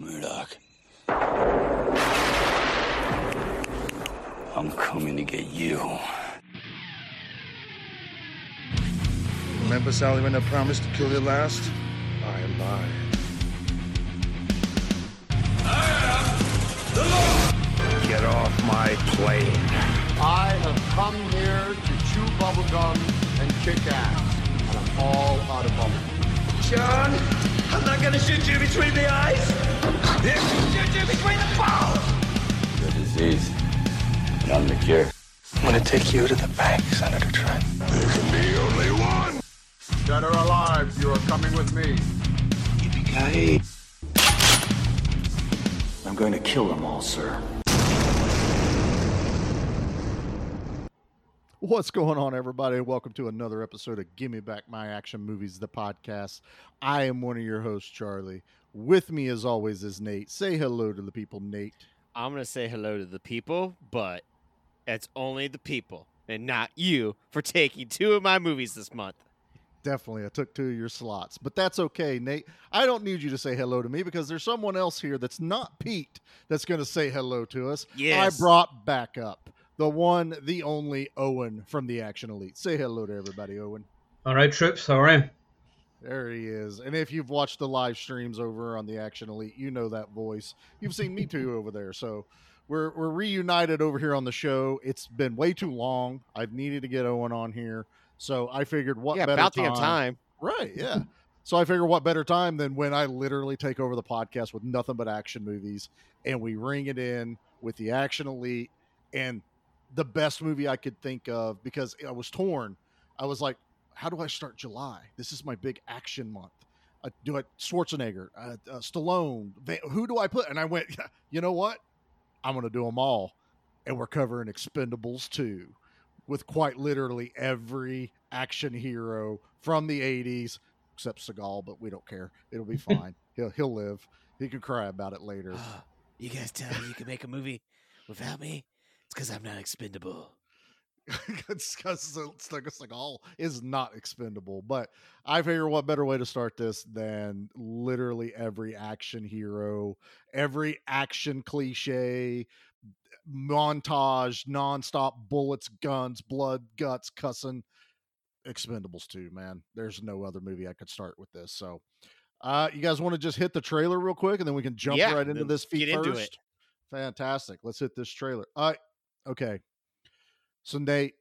Murdock. I'm coming to get you. Remember, Sally, when I promised to kill you last? I lied. Get off my plane. I have come here to chew bubblegum and kick ass. And I'm all out of bubblegum. John, I'm not gonna shoot you between the eyes. If shoot you between the balls. The disease. And I'm the cure. I'm gonna take you to the bank, Senator Trent. There can be only one. Dead or alive, you are coming with me. Yippee-ki-yay. I'm going to kill them all, sir. What's going on, everybody? Welcome to another episode of Gimme Back My Action Movies, the podcast. I am one of your hosts, Charlie. With me, as always, is Nate. Say hello to the people, Nate. I'm gonna say hello to the people, but it's only the people and not you for taking two of my movies this month. Definitely, I took two of your slots, but that's okay, Nate. I don't need you to say hello to me because there's someone else here that's not Pete that's going to say hello to us. Yes. I brought back up the one, the only Eoin from the Action Elite. Say hello to everybody, Eoin. All right, troops. How are you? There he is. And if you've watched the live streams over on the Action Elite, you know that voice. You've seen me too over there. So we're we're reunited over here on the show. It's been way too long. I've needed to get Eoin on here. So I figured what yeah, better about time, damn time. Right, yeah. So I figured what better time than when I literally take over the podcast with nothing but action movies and we ring it in with the Action Elite and the best movie I could think of because I was torn. I was like, how do I start July? This is my big action month. I do it Schwarzenegger, uh, uh, Stallone. Va- who do I put? And I went, you know what? I'm going to do them all. And we're covering Expendables 2 with quite literally every action hero from the 80s, except Seagal, but we don't care. It'll be fine. he'll, he'll live. He can cry about it later. you guys tell me you can make a movie without me? It's because I'm not expendable. it's because Seagal is not expendable. But I figure what better way to start this than literally every action hero, every action cliche, montage, nonstop bullets, guns, blood, guts, cussing. Expendables 2, man. There's no other movie I could start with this. So, uh, you guys want to just hit the trailer real quick and then we can jump Yeah, right into this feed get first? into it. Fantastic. Let's hit this trailer. Uh, okay. So Nate,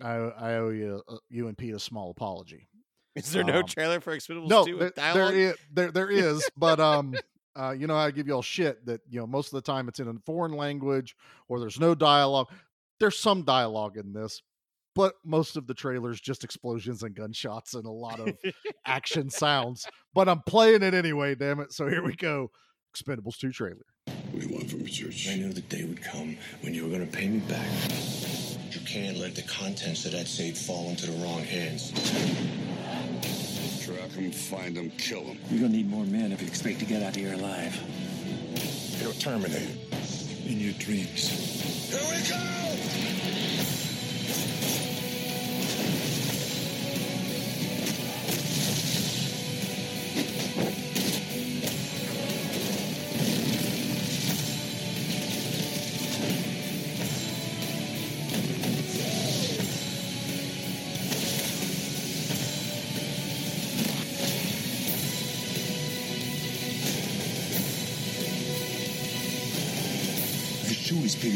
I, I owe you uh, you and Pete a small apology. Is there no Um, trailer for Expendables No, 2 there, with dialogue? is there there is, but um, uh, you know I give you all shit that you know most of the time it's in a foreign language or there's no dialogue. There's some dialogue in this, but most of the trailers just explosions and gunshots and a lot of action sounds. But I'm playing it anyway. Damn it! So here we go. Expendables two trailer. What do you want from me, Church? I knew the day would come when you were going to pay me back. You can't let the contents of that safe fall into the wrong hands. Track them, find them, kill them. You're going to need more men if you expect to get out of here alive. You're terminated. In your dreams. Here we go!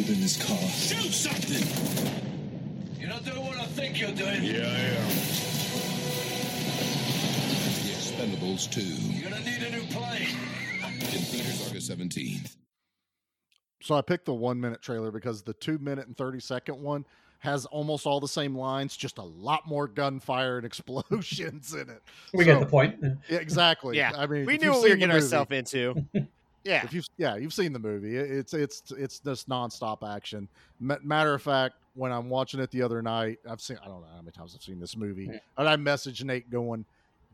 Shoe is bigger than this car. Shoot something! You're not doing what I think you're doing. Yeah, I am. The Expendables 2 You're gonna need a new plane. in theaters August 17th. So I picked the one minute trailer because the two minute and 30 second one has almost all the same lines, just a lot more gunfire and explosions in it. We So- get the point. Yeah, exactly. Yeah, I mean, we knew what we were getting ourselves into. Yeah. If you, yeah, you've seen the movie. It's it's it's just nonstop action. Ma- Matter of fact, when I'm watching it the other night, I've seen I don't know how many times I've seen this movie, and I messaged Nate going,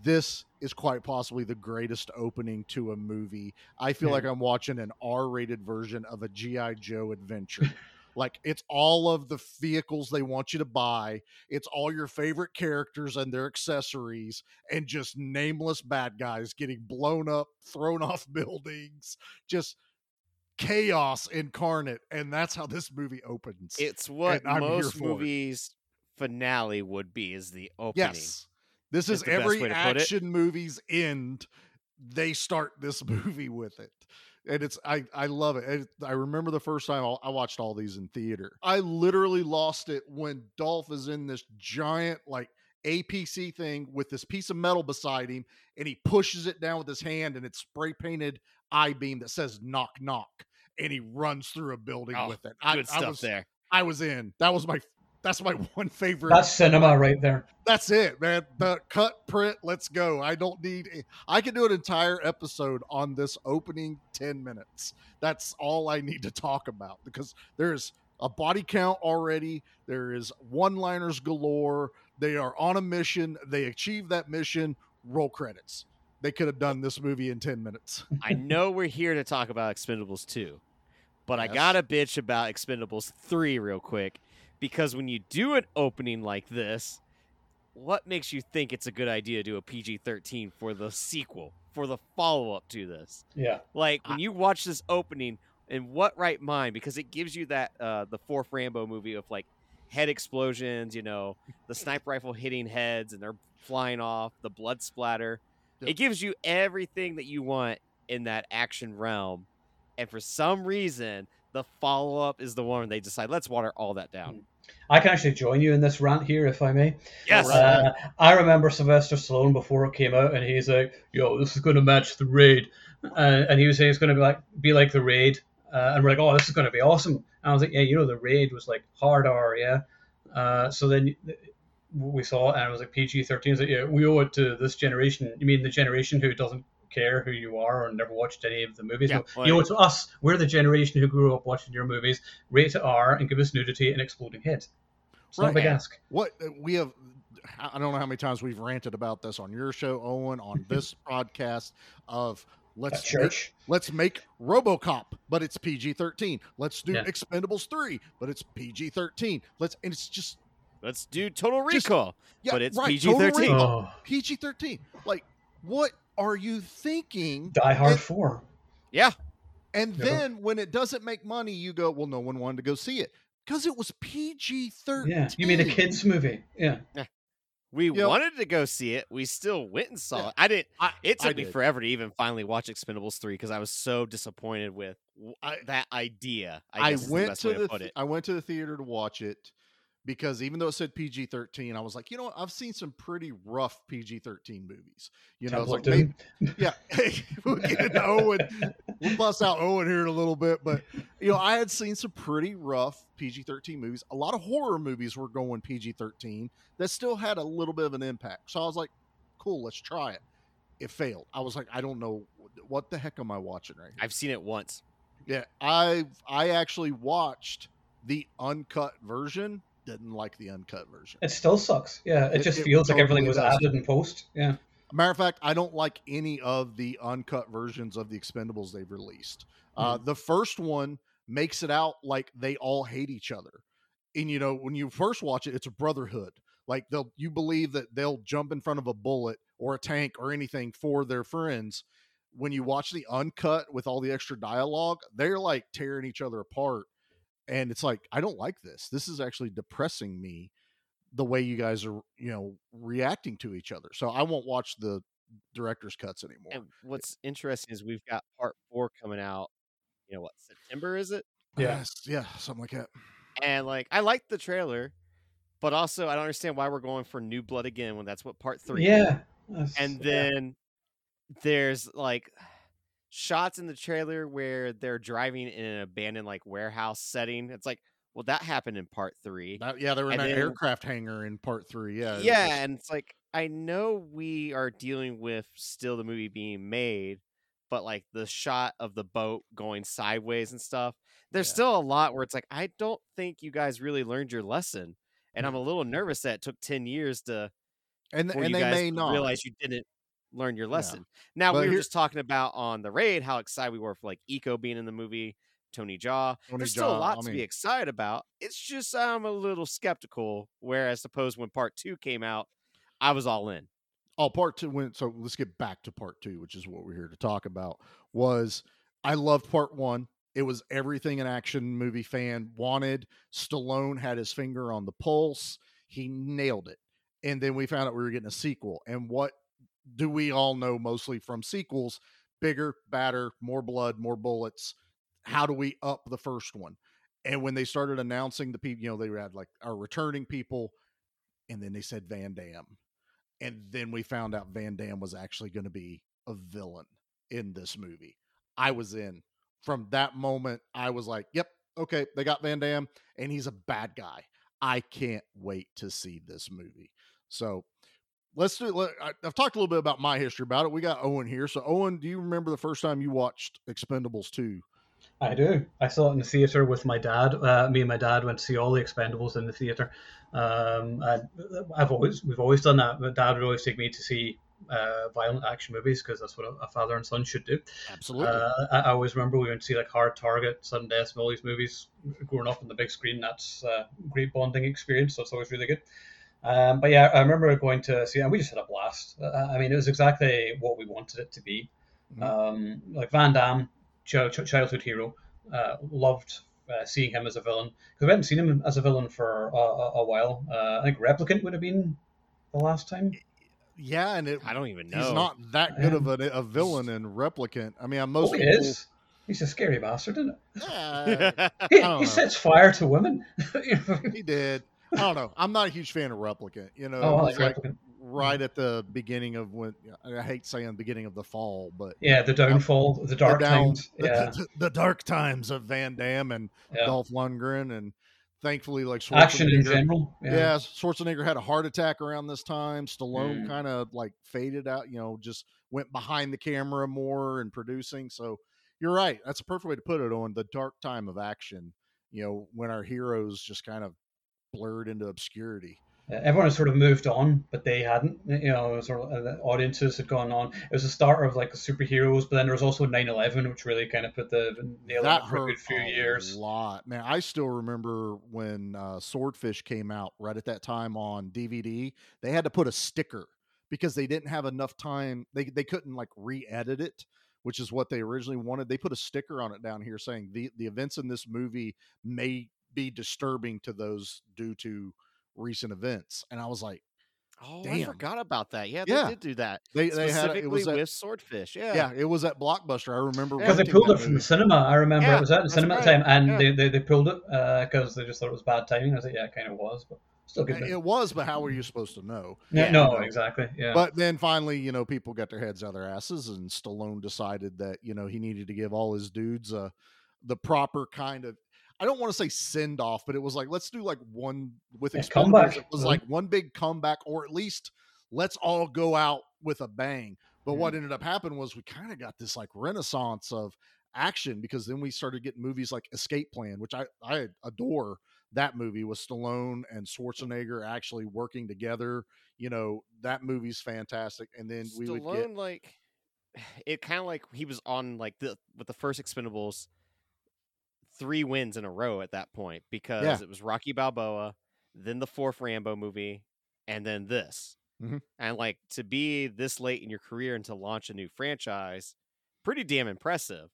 "This is quite possibly the greatest opening to a movie. I feel Yeah. like I'm watching an R-rated version of a GI Joe adventure." Like it's all of the vehicles they want you to buy. It's all your favorite characters and their accessories, and just nameless bad guys getting blown up, thrown off buildings, just chaos incarnate. And that's how this movie opens. It's what most for it. movies finale would be is the opening. Yes. This is every way to put it. action movie's end. They start this movie with it. And it's I I love it. And I remember the first time I I watched all these in theater. I literally lost it when Dolph is in this giant like APC thing with this piece of metal beside him and he pushes it down with his hand and it's spray painted I beam that says knock knock and he runs through a building Oh, with it. I, Good I stuff was there. I was in. That was my that's my one favorite That's cinema right there. that's it, man. The cut print, let's go. I don't need I can do an entire episode on this opening 10 minutes. That's all I need to talk about because there's a body count already. There is one-liners galore. They are on a mission. They achieve that mission. Roll credits. They could have done this movie in 10 minutes. I know we're here to talk about Expendables 2, but I gotta bitch about Expendables 3 real quick because when you do an opening like this, what makes you think it's a good idea to do a PG 13 for the sequel, for the follow up to this? Yeah. Like when you watch this opening, in what right mind? Because it gives you that uh the fourth Rambo movie of like head explosions, you know, the sniper rifle hitting heads and they're flying off, the blood splatter. Yep. It gives you everything that you want in that action realm. And for some reason, the follow up is the one where they decide let's water all that down. I can actually join you in this rant here, if I may. Yes. Uh, I remember Sylvester Stallone before it came out, and he's like, "Yo, this is going to match the raid," uh, and he was saying it's going to be like be like the raid, uh, and we're like, "Oh, this is going to be awesome." And I was like, "Yeah, you know, the raid was like hard R, yeah." Uh, so then we saw it, and it was like PG thirteen. It's like, yeah, we owe it to this generation. You mean the generation who doesn't care who you are or never watched any of the movies? Yeah, No, well, you know, it to us. We're the generation who grew up watching your movies. Rate it R and give us nudity and exploding heads. It's not a big ask. What uh, we have, I don't know how many times we've ranted about this on your show, Eoin, on this podcast of let's At church. Make, let's make RoboCop, but it's PG thirteen. Let's do Yeah. Expendables three, but it's PG thirteen. Let's and it's just Let's do Total Just- Recall, yeah, but it's right, PG 13. Oh, PG thirteen. Like, what are you thinking? Die Hard And- Four. Yeah. And Yeah. then when it doesn't make money, you go, well, no one wanted to go see it because it was PG thirteen. Yeah, you mean a kids movie? Yeah. We Yep. wanted to go see it. We still went and saw Yeah. it. I didn't. I, It I took me did. forever to even finally watch Expendables three because I was so disappointed with w- I- that idea. I, I guess is the went to the th- I went to the theater to watch it because even though it said PG thirteen, I was like, you know what? I've seen some pretty rough PG thirteen movies. You know, it's Temple like maybe, yeah, we'll get into Eoin. We'll bust out Eoin here in a little bit, but you know, I had seen some pretty rough PG thirteen movies. A lot of horror movies were going PG thirteen that still had a little bit of an impact. So I was like, cool, let's try it. It failed. I was like, I don't know what the heck am I watching right here. I've seen it once. Yeah, I I actually watched the uncut version. Didn't like the uncut version. It still sucks. Yeah, it, It- just it feels like everything was added in post. Yeah. Matter of fact, I don't like any of the uncut versions of the Expendables they've released. Uh, Hmm. the first one makes it out like they all hate each other, and you know when you first watch it, it's a brotherhood. Like they'll you believe that they'll jump in front of a bullet or a tank or anything for their friends. When you watch the uncut with all the extra dialogue, they're like tearing each other apart, and it's like I don't like this. This is actually depressing me the way you guys are you know reacting to each other so i won't watch the director's cuts anymore And eh what's interesting is we've got part four coming out. You know what? September is it? Yes, yeah something like that And like, I like the trailer, but also I don't understand why we're going for New Blood again when that's what part three. Yeah. That's- and yeah. then there's like shots in the trailer where they're driving in an abandoned like warehouse setting. It's like, well, that happened in part three. That- yeah they were in then- aircraft hangar in part three yeah it yeah, was- and it's like I know we are dealing with still the movie being made, but like the shot of the boat going sideways and stuff. There's Yeah. still a lot where it's like I don't think you guys really learned your lesson, and Mm. I'm a little nervous that it took ten years to and, and they may not realize you didn't learn your lesson. Now But we were here- just talking about on the raid how excited we were for like Iko being in the movie, Tony. Tony There's still a lot I to be excited about. It's just I'm a little skeptical. Whereas suppose when part two came out, I was all in. oh part two went so let's get back to part two which is what we're here to talk about was i loved part one it was everything an action movie fan wanted stallone had his finger on the pulse he nailed it and then we found out we were getting a sequel and what do we all know mostly from sequels bigger badder more blood more bullets how do we up the first one and when they started announcing the people you know they had like our returning people and then they said van damme and then we found out Van Damme was actually going to be a villain in this movie. I was in. From that moment, I was like, "Yep, okay, they got Van Damme, and he's a bad guy. I can't wait to see this movie." So let's do. Let, I, I've talked a little bit about my history about it. We got Eoin here. So Eoin, do you remember the first time you watched Expendables two? I do. I saw it in the theater with my dad. Uh, me and my dad went to see all the Expendables in the theater. Um, and I've always we've always done that. But dad would always take me to see uh, violent action movies because that's what a, a father and son should do. Absolutely. Uh, I, I always remember we went to see like Hard Target, Sudden Death, and all these movies growing up on the big screen. That's a great bonding experience. So it's always really good. Um, but yeah, I remember going to see, and we just had a blast. Uh, I mean, it was exactly what we wanted it to be. Um, like Van Damme, child, childhood hero, uh, loved uh, seeing him as a villain because we hadn't seen him as a villain for a, a, a while. Uh, I think Replicant would have been the last time. yeah, and it, I don't even know. he's not that good of a, a villain in Replicant. I mean, I'm most oh, he people. is. He's a scary bastard, isn't it? Eh, He, he sets fire to women. he did. I don't know. I'm not a huge fan of Replicant. You know, Oh, like like right at the beginning of when I hate saying the beginning of the fall, but Yeah, the downfall, the dark down- times. the, Yeah, the, the dark times of Van Damme and yeah. Dolph Lundgren, and thankfully, like Action in general. Yeah. Yeah. Schwarzenegger had a heart attack around this time. Stallone Mm. kind of like faded out, you know, just went behind the camera more and producing. So you're right. That's a perfect way to put it on the dark time of action, you know, when our heroes just kind of blurred into obscurity. Uh, everyone has sort of moved on, but they hadn't. You know, sort of uh, the audiences had gone on. It was the start of like the superheroes, but then there was also 9/11, which really kind of put the nail that on for a good few a years. A lot, man. I still remember when uh, Swordfish came out right at that time on DVD. They had to put a sticker because they didn't have enough time. They they couldn't like re-edit it, which is what they originally wanted. They put a sticker on it down here saying the the events in this movie may be disturbing to those due to recent events. And I was like, Oh, I forgot about that. Yeah, they Yeah. did do that. they they had it, Specifically it was at, with Swordfish. Yeah. yeah, it was at Blockbuster. I remember Because they pulled it from the cinema. I remember Yeah, it was at the cinema at right, the time, and yeah. they, they, they pulled it because they just thought it was bad timing. I was like, yeah, it kind of was, but still good. movie. It was, but how were you supposed to know? Yeah, yeah, no, no. exactly. Yeah. But then finally, you know, people got their heads out of their asses, and Stallone decided that you know he needed to give all his dudes uh, the proper kind of. I don't want to say send off, but it was like let's do like one with Yeah, comeback, It was really. like one big comeback, or at least let's all go out with a bang. But Mm-hmm. what ended up happening was we kind of got this like renaissance of action because then we started getting movies like Escape Plan, which I I adore that movie with Stallone and Schwarzenegger actually working together. You know that movie's fantastic, and then we would get like, it kind of like he was on like the with the first Expendables, three wins in a row at that point because Yeah. it was Rocky Balboa, then the fourth Rambo movie, and then this. Mhm. And like to be this late in your career and to launch a new franchise, pretty damn impressive.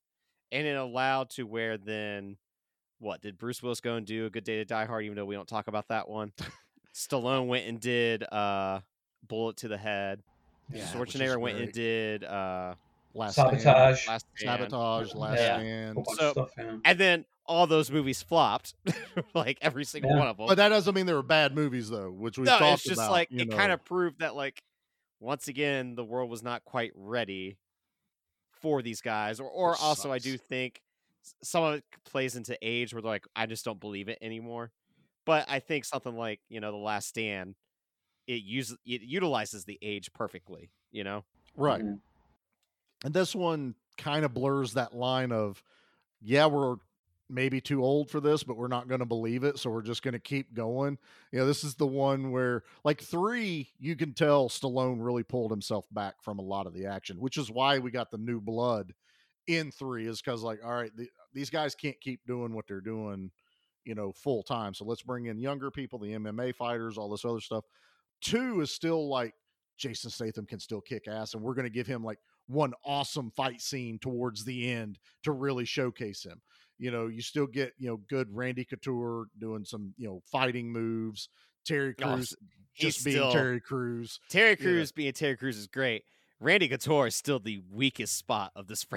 And it allowed to where then, what did Bruce Willis go and do? A Good Day to Die Hard, even though we don't talk about that one. Stallone went and did uh, Bullet to the Head. Yeah, Schwarzenegger went and did uh, Last Stand, Sabotage. Last Stand. Sabotage, Last Yeah. Stand. So- stuff, yeah. and then all those movies flopped, like every single Yeah. one of them. But that doesn't mean they were bad movies, though, which we've no, talked it's just about. like it kind of proved that like once again the world was not quite ready for these guys, or or Which also I do think some of it plays into age where they're like I just don't believe it anymore. But I think something like you know the Last Stand, it uses it utilizes the age perfectly. You know, right. Mhm. And this one kind of blurs that line of, yeah, we're maybe too old for this, but we're not going to believe it. So we're just going to keep going. You know, this is the one where, like, three, you can tell Stallone really pulled himself back from a lot of the action, which is why we got the new blood in three is because like, all right, the, these guys can't keep doing what they're doing, you know, full time. So let's bring in younger people, the MMA fighters, all this other stuff. Two is still like Jason Statham can still kick ass, and we're going to give him like one awesome fight scene towards the end to really showcase him. You know, you still get you know good Randy Couture doing some you know fighting moves. Terry Crews just being still- Terry Crews. Terry. Crews being Terry Crews is great. Randy Couture is still the weakest spot of this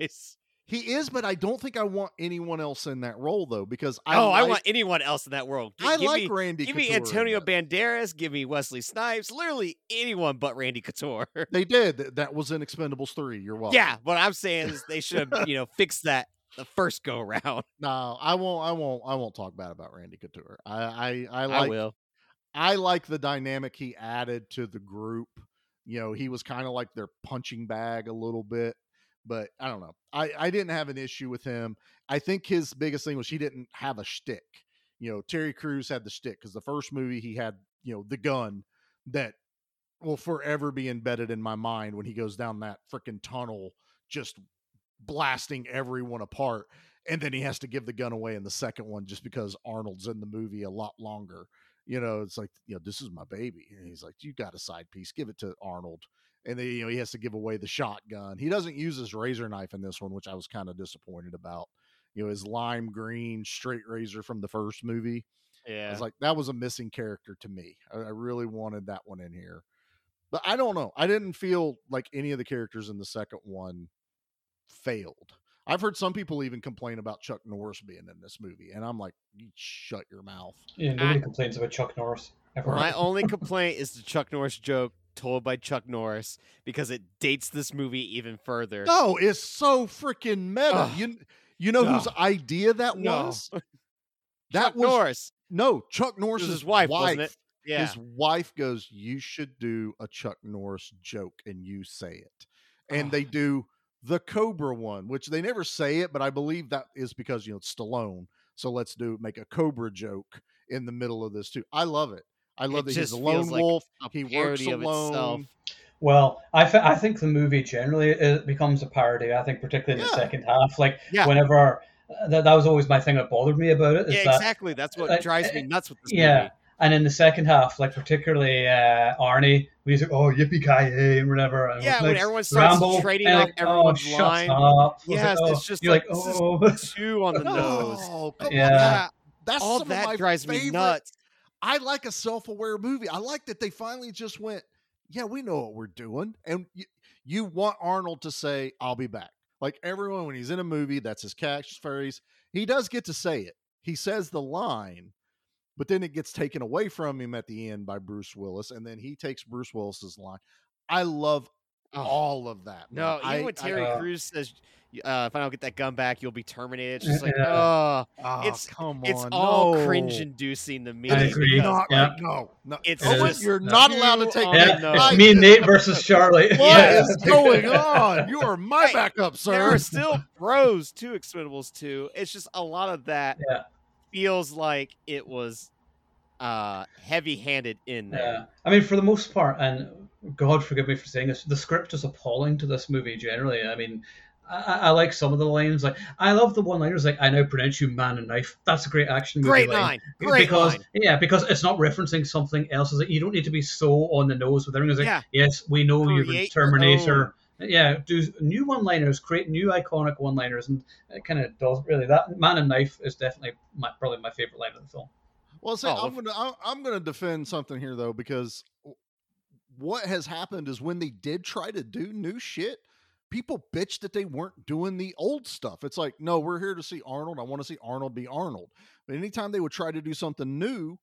franchise. He is, but I don't think I want anyone else in that role though, because I oh, I want anyone else in that world. Gi- I give like me, Randy Give me Couture in Antonio Banderas. Give me Wesley Snipes. Literally anyone but Randy Couture. They did. That was in Expendables three. You're welcome. yeah, what I'm saying is they should have, you know, fixed that the first go around. No, I won't. I won't. I won't talk bad about Randy Couture. I I, I I like. will. I like the dynamic he added to the group. You know, he was kind of like their punching bag a little bit, but I don't know. I, I didn't have an issue with him. I think his biggest thing was he didn't have a shtick. You know, Terry Crews had the shtick because the first movie he had, you know, the gun that will forever be embedded in my mind when he goes down that freaking tunnel, just blasting everyone apart. And then he has to give the gun away in the second one just because Arnold's in the movie a lot longer you know, it's like, you know, this is my baby. And he's like, you got a side piece, give it to Arnold. And then, you know, he has to give away the shotgun. He doesn't use his razor knife in this one, which I was kind of disappointed about. You know, his lime green straight razor from the first movie. I Yeah. was like, that was a missing character to me. I, I really wanted that one in here. But I don't know. I didn't feel like any of the characters in the second one failed. I've heard some people even complain about Chuck Norris being in this movie. And I'm like, you shut your mouth. Yeah, nobody complains about Chuck Norris ever. My only complaint is the Chuck Norris joke told by Chuck Norris because it dates this movie even further. No, it's so freaking meta. Ugh. you you know whose idea that No. was? That Chuck was Norris. no Chuck Norris's his wife, wasn't it? Yeah. His wife goes, "You should do a Chuck Norris joke," and you say it, and they do the Cobra one, which they never say it, but I believe that is because you know it's Stallone. So let's do make a Cobra joke in the middle of this too. I love it. I love It that he's a feels lone like wolf. a He works parody of itself. Well, I, th- I think the movie generally it becomes a parody. I think particularly in the second half, like Yeah. whenever that, that was always my thing that bothered me about it. Is Yeah, that, exactly. That's what like, drives uh, me nuts with this yeah, movie. and in the second half, like particularly uh, Arnie, when he's like, "Oh, yippee ki yay," whatever. and Yeah, it's when like, everyone starts Rambo, trading and off like, everyone's oh, shut line. Up. I was Yes, like, it's oh, just you're like, like, this is oh, Two on the nose. Oh, come Yeah. on. That, that's All some that of my drives me nuts. I like a self-aware movie. I like that they finally just went, yeah, we know what we're doing, and you, you want Arnold to say, "I'll be back." Like everyone, when he's in a movie, that's his catchphrase. He does get to say it. He says the line, but then it gets taken away from him at the end by Bruce Willis, and then he takes Bruce Willis's line. I love Oh. all of that. man. No, even I- when I- Terry uh, Crews says, uh, "If I don't get that gun back, you'll be terminated," it's just like, Yeah. oh, Oh, it's come on, it's all no. cringe-inducing to me. I agree. because Not Yeah. like no, no. It's Eoin, just you're no. not allowed to take on that. the yeah, nose. it's me, Nate versus Charlie. What yeah. is going on? You are my Hey, backup, sir. There are still pros to Expendables 2. It's just a lot of that Yeah. feels like it was uh heavy-handed in there. Yeah, I mean, for the most part, and God forgive me for saying this, the script is appalling to this movie generally. I mean, I, I I like some of the lines. Like, I love the one-liners. Like, I now pronounce you man and knife. That's a great action movie Great line. line. Great because line. yeah, because it's not referencing something else. Is you don't need to be so on the nose with everything. It's like, Yeah. yes, we know you've been Create your Terminator. Yeah, do new one-liners, create new iconic one-liners, and it kind of does really that. Man and knife is definitely my, probably my favorite line of the film. Well, say Oh, I'm gonna I'm, I'm gonna defend something here though because what has happened is when they did try to do new shit, people bitched that they weren't doing the old stuff. It's like, no, we're here to see Arnold. I want to see Arnold be Arnold. But anytime they would try to do something new,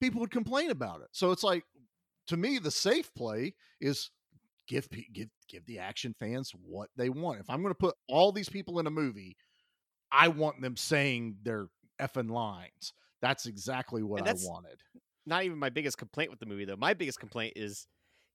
people would complain about it. So it's like, to me, the safe play is give give give the action fans what they want. If I'm going to put all these people in a movie, I want them saying their effing lines. That's exactly what And I wanted. Not even my biggest complaint with the movie though. My biggest complaint is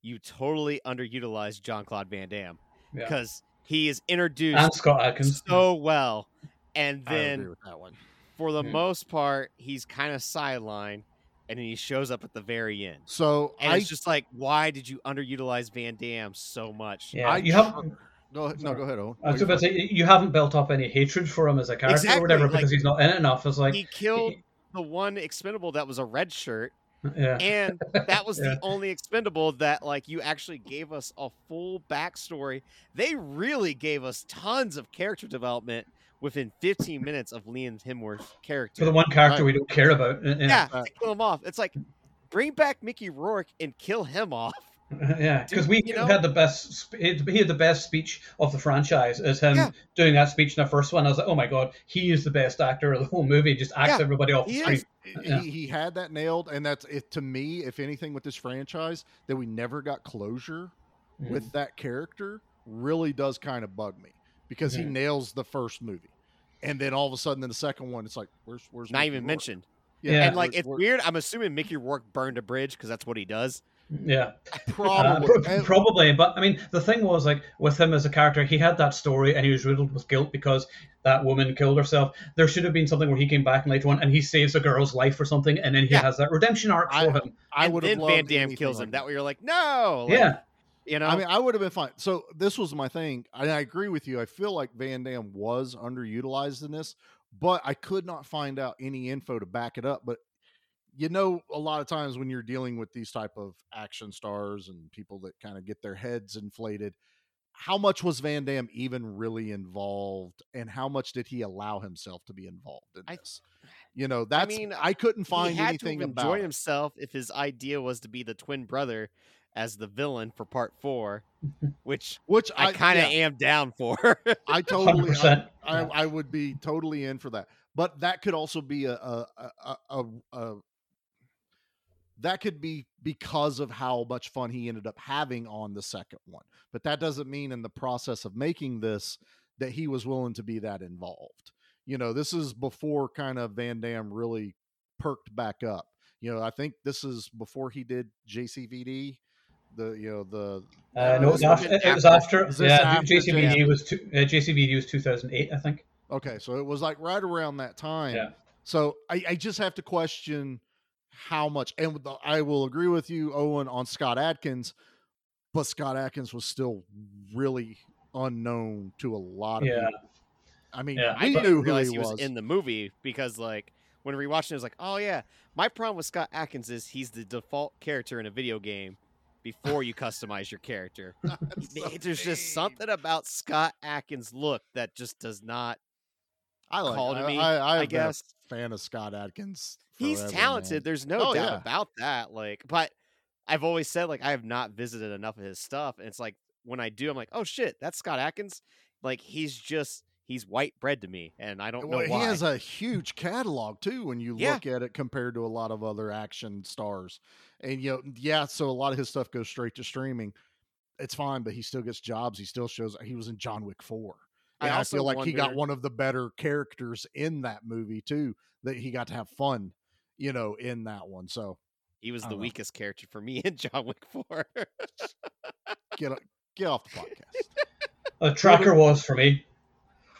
you totally underutilized John Claude Van Damme Yeah. because he is introduced Scott Adkins. so well, and then that one. for the Hmm. most part he's kind of sidelined, and then he shows up at the very end. So And I it's just like, why did you underutilize Van Damme so much? Yeah, I you have. tr- Go. No, go ahead, Eoin. I was about to say you haven't built up any hatred for him as a character Exactly, or whatever like, because he's not in it enough. It's like he killed the one expendable that was a red shirt, yeah, and that was Yeah. the only expendable that like you actually gave us a full backstory. They really gave us tons of character development within 15 minutes of Liam Hemsworth's character. for the one character Right. we don't care about. uh, yeah, Uh, kill him off. It's like bring back Mickey Rourke and kill him off. yeah, because we you know- had the best. He had the best speech of the franchise as him Yeah. doing that speech in the first one. I was like, oh my god, he is the best actor of the whole movie. Just acts Yeah, everybody off the screen. is. Yeah. He, he had that nailed, and that's it to me. If anything, with this franchise, that we never got closure Mm-hmm. with that character really does kind of bug me because he nails the first movie, and then all of a sudden in the second one, it's like, where's where's Not Mickey even Rourke? mentioned. Yeah. and like where's- it's where- weird. I'm assuming Mickey Rourke burned a bridge because that's what he does. Yeah. Uh, Probably. pro- And- probably, but I mean, the thing was like with him as a character, he had that story, and he was riddled with guilt because that woman killed herself. There should have been something where he came back in later on and he saves a girl's life or something, and then he Yeah. has that redemption arc for I- him. I would have loved Van Damme anything kills like him. That way you're like, no. like, yeah, You know. I mean, I would have been fine. So this was my thing. and I agree with you. I feel like Van Damme was underutilized in this, but I could not find out any info to back it up. But you know, a lot of times when you're dealing with these type of action stars and people that kind of get their heads inflated, how much was Van Damme even really involved, and how much did he allow himself to be involved in I- you know, that's I, mean, i couldn't find he had anything to have about enjoyed it. himself if his idea was to be the twin brother as the villain for part four, which which I, I kind of yeah. am down for. I totally, I, I, I would be totally in for that. But that could also be a, a, a, a, a that could be because of how much fun he ended up having on the second one. But that doesn't mean in the process of making this that he was willing to be that involved. You know, this is before kind of Van Damme really perked back up. You know, I think this is before he did JCVD. The you know the uh, no, it was after. It was after-. Yeah, after JCVD was two, uh, JCVD was 2008, I think. Okay, so it was like right around that time. Yeah. So I, I just have to question how much, and the- I will agree with you, Eoin, on Scott Adkins, but Scott Adkins was still really unknown to a lot of Yeah. people. I mean, Yeah. I we knew who he he was. was. in the movie because like when rewatching it, I was like, oh yeah. My problem with Scott Adkins is he's the default character in a video game before you customize your character. So There's just something about Scott Adkins' look that just does not. I like. call to I, me, I, I, I have been a guess. fan of Scott Adkins. He's talented. man. There's no Oh, doubt yeah. about that. Like, but I've always said like I have not visited enough of his stuff, and it's like when I do, I'm like, oh shit, that's Scott Adkins. Like he's just he's white bread to me, and I don't know why. he has a huge catalog too when you Yeah. look at it compared to a lot of other action stars. And you know, yeah, so a lot of his stuff goes straight to streaming. It's fine, but he still gets jobs. He still shows he was in John Wick 4. I And I, also feel like he got one of the better characters in that movie too, that he got to have fun, you know, in that one. So He was the know. weakest character for me in John Wick 4. get o- get off the podcast. A tracker was for me.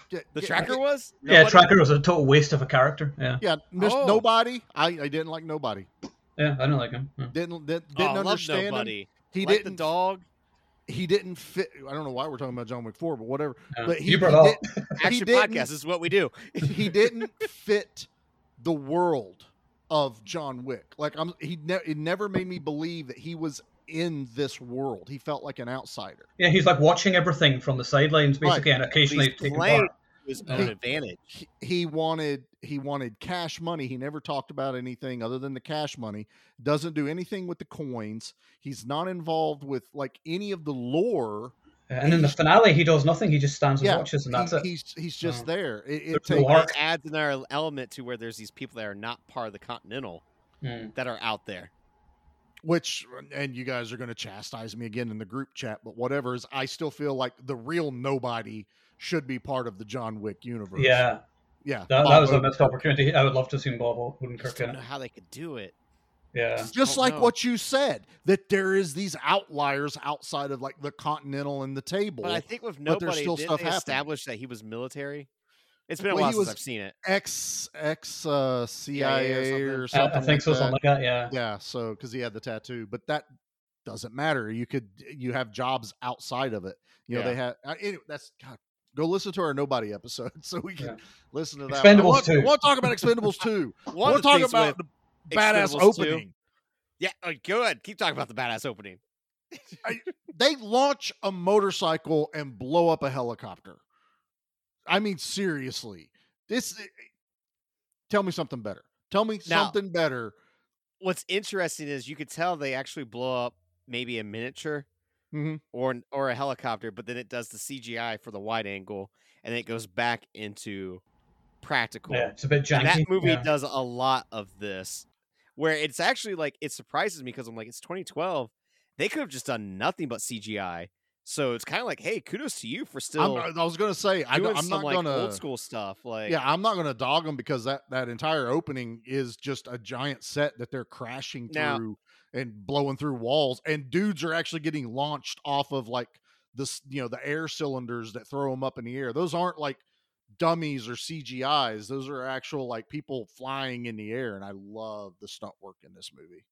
Get- the get- tracker was? Yeah, tracker was a total waste of a character. Yeah, Yeah, Miss Oh. nobody. I, I didn't like nobody. yeah, I didn't like him. Yeah. Didn't didn't, Oh, didn't love understand him. nobody. He Like didn't the dog. He didn't fit. I don't know why we're talking about John Wick Four, but whatever. Yeah. But he, you brought he up. did- Action didn't- podcast is what we do. he didn't fit the world of John Wick. Like I'm, he ne- it never made me believe that he was in this world. He felt like an outsider. Yeah, he's like watching everything from the sidelines, Right. basically, and occasionally He's taking playing part. To his Yeah. own advantage. He, he wanted he wanted cash money. He never talked about anything other than the cash money. Doesn't do anything with the coins. He's not involved with like any of the lore. And in the finale, he does nothing. He just stands and Yeah, watches, and he- that's it. He's he's just Oh. there. It, it There's no. It adds another element to where there's these people that are not part of the Continental Mm. that are out there. which and you guys are going to chastise me again in the group chat but whatever is i still feel like the real nobody should be part of the john wick universe Yeah, yeah that, that Bob was a missed opportunity. I would love to see Bob I Odenkirk just in don't it. know how they could do it. Yeah, just like know. what you said that there is these outliers outside of like the continental and the table But I think with but there's nobody, still didn't stuff they happening. establish that he was military? It's been a while he since was- I've seen it. ex ex uh cia or something, something. or I, something I think so, like something like that. Yeah, yeah so because he had the tattoo but that doesn't matter. You could you have jobs outside of it. You know, Yeah. they have uh, anyway, that's God. Go listen to our nobody episode so we can Yeah. listen to that. Expendables I want, 2. I want to talk about Expendables 2. I One want to talk about with the badass Expendables 2 opening. Yeah, uh, good. Keep talking about the badass opening. They launch a motorcycle and blow up a helicopter. I mean, seriously. This tell me something better. Tell me Now- something better. What's interesting is you could tell they actually blow up maybe a miniature Mhm. or or a helicopter, but then it does the CGI for the wide angle, and it goes back into practical. Yeah, it's a bit janky. And that movie yeah. does a lot of this, where it's actually like it surprises me because I'm like, it's 2012. They could have just done nothing but CGI. So it's kind of like, hey, kudos to you for still I'm, I was gonna say I, am not like gonna old school stuff. Like, Yeah, I'm not gonna dog them because that that entire opening is just a giant set that they're crashing Now- through and blowing through walls, and dudes are actually getting launched off of like this, you know, the air cylinders that throw them up in the air. Those aren't like dummies or CGIs. Those are actual like people flying in the air, and I love the stunt work in this movie.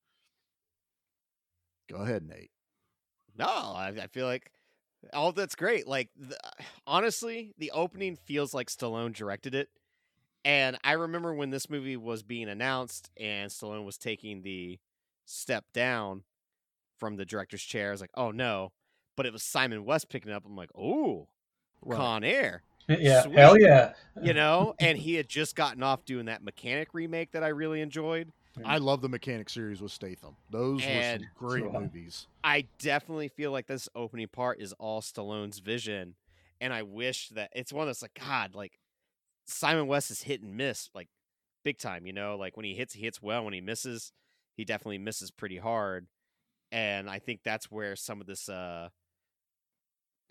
Go ahead, Nate. No, I, I feel like all that's great. Like, the, honestly, the opening feels like Stallone directed it. And I remember when this movie was being announced and Stallone was taking the step down from the director's chair. I was like, oh no. But it was Simon West picking up. I'm like, oh, Right. Con Air. Yeah, Sweet. hell yeah. You know? and he had just gotten off doing that mechanic remake that I really enjoyed. I love the Mechanic series with Statham. Those And- were some great Sure. movies. I definitely feel like this opening part is all Stallone's vision, and I wish that it's one that's like God, like Simon West is hit and miss like big time. You know, like when he hits, he hits well. When he misses, he definitely misses pretty hard. And I think that's where some of this, uh,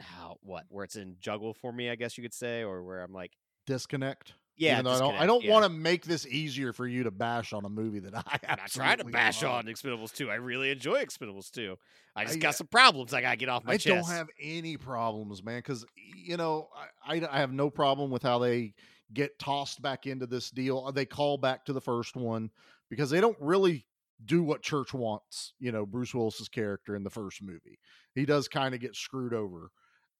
how what, where it's in juggle for me, I guess you could say, or where I'm like, Disconnect. yeah, I don't, I don't yeah. want to make this easier for you to bash on a movie that I I'm not trying to bash love. on Expendables 2. I really enjoy Expendables 2. I just I- got some problems I gotta get off my I chest. don't have any problems, man, because you know I, I I have no problem with how they get tossed back into this deal. They call back to the first one because they don't really do what Church wants. You know, Bruce Willis's character in the first movie, he does kind of get screwed over,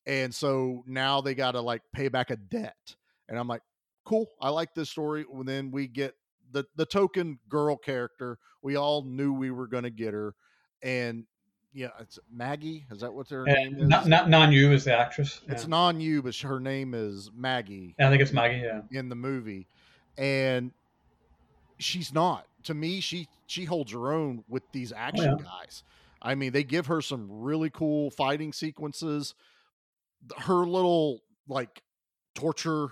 and so now they got to like pay back a debt. And I'm like, cool, I like this story. And then we get the the token girl character. We all knew we were going to get her, and yeah, it's Maggie. Is that what her Uh, name is? not, not Nan Yu is the actress. It's yeah. Nan Yu, but her name is Maggie I think it's Maggie. Yeah. in the movie, and she's not. To me, she she holds her own with these action yeah. guys. I mean, they give her some really cool fighting sequences. Her little like torture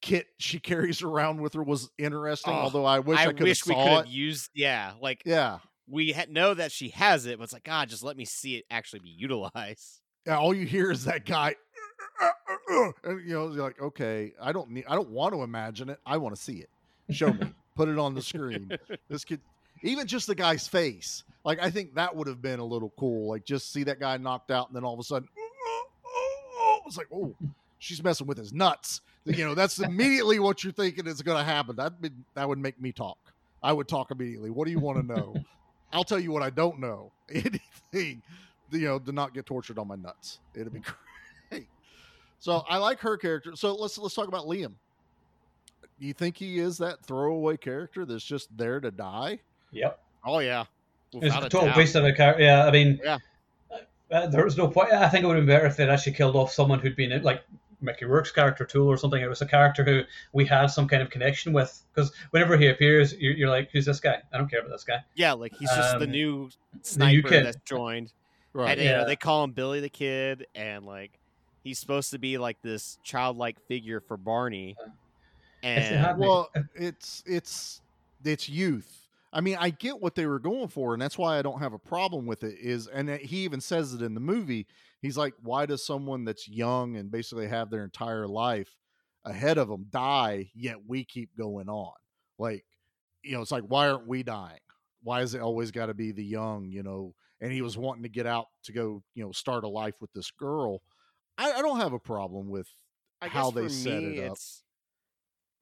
kit she carries around with her was interesting. Oh, although I wish I, I could have wish we could saw have used yeah, like Yeah, we ha- know that she has it, but it's like God, just let me see it actually be utilized. yeah. All you hear is that guy. And, you know, you're like, okay, I don't need, I don't want to imagine it. I want to see it. Show me. Put it on the screen. This could, even just the guy's face. Like, I think that would have been a little cool. Like, just see that guy knocked out, and then all of a sudden, it's like, oh, she's messing with his nuts. You know, that's immediately what you're thinking is going to happen. That that would make me talk. I would talk immediately. What do you want to know? I'll tell you what I don't know. Anything, you know, to not get tortured on my nuts. It'd be great. So I like her character. So let's let's talk about Liam. You think he is that throwaway character that's just there to die? Yep. Oh yeah, It's without a a total doubt. waste of a character. Yeah, I mean, Yeah. uh, there was no point. I think it would have been better if they'd actually killed off someone who'd been in, like Mickey Rourke's character Tool or something. It was a character who we had some kind of connection with. Because whenever he appears, you're, you're like, "Who's this guy? I don't care about this guy." Yeah, like he's just the Um, new new sniper kid. that's joined. Right. And you know, Yeah. they call him Billy the Kid, and like he's supposed to be like this childlike figure for Barney. And well, it's it's it's youth. I mean, I get what they were going for, and that's why I don't have a problem with it. Is and he even says it in the movie. He's like, why does someone that's young and basically have their entire life ahead of them die, yet we keep going on? Like, you know, it's like, why aren't we dying? Why is it always got to be the young? You know, and he was wanting to get out to go, you know, start a life with this girl. I, I don't have a problem with how they set me, it up. It's,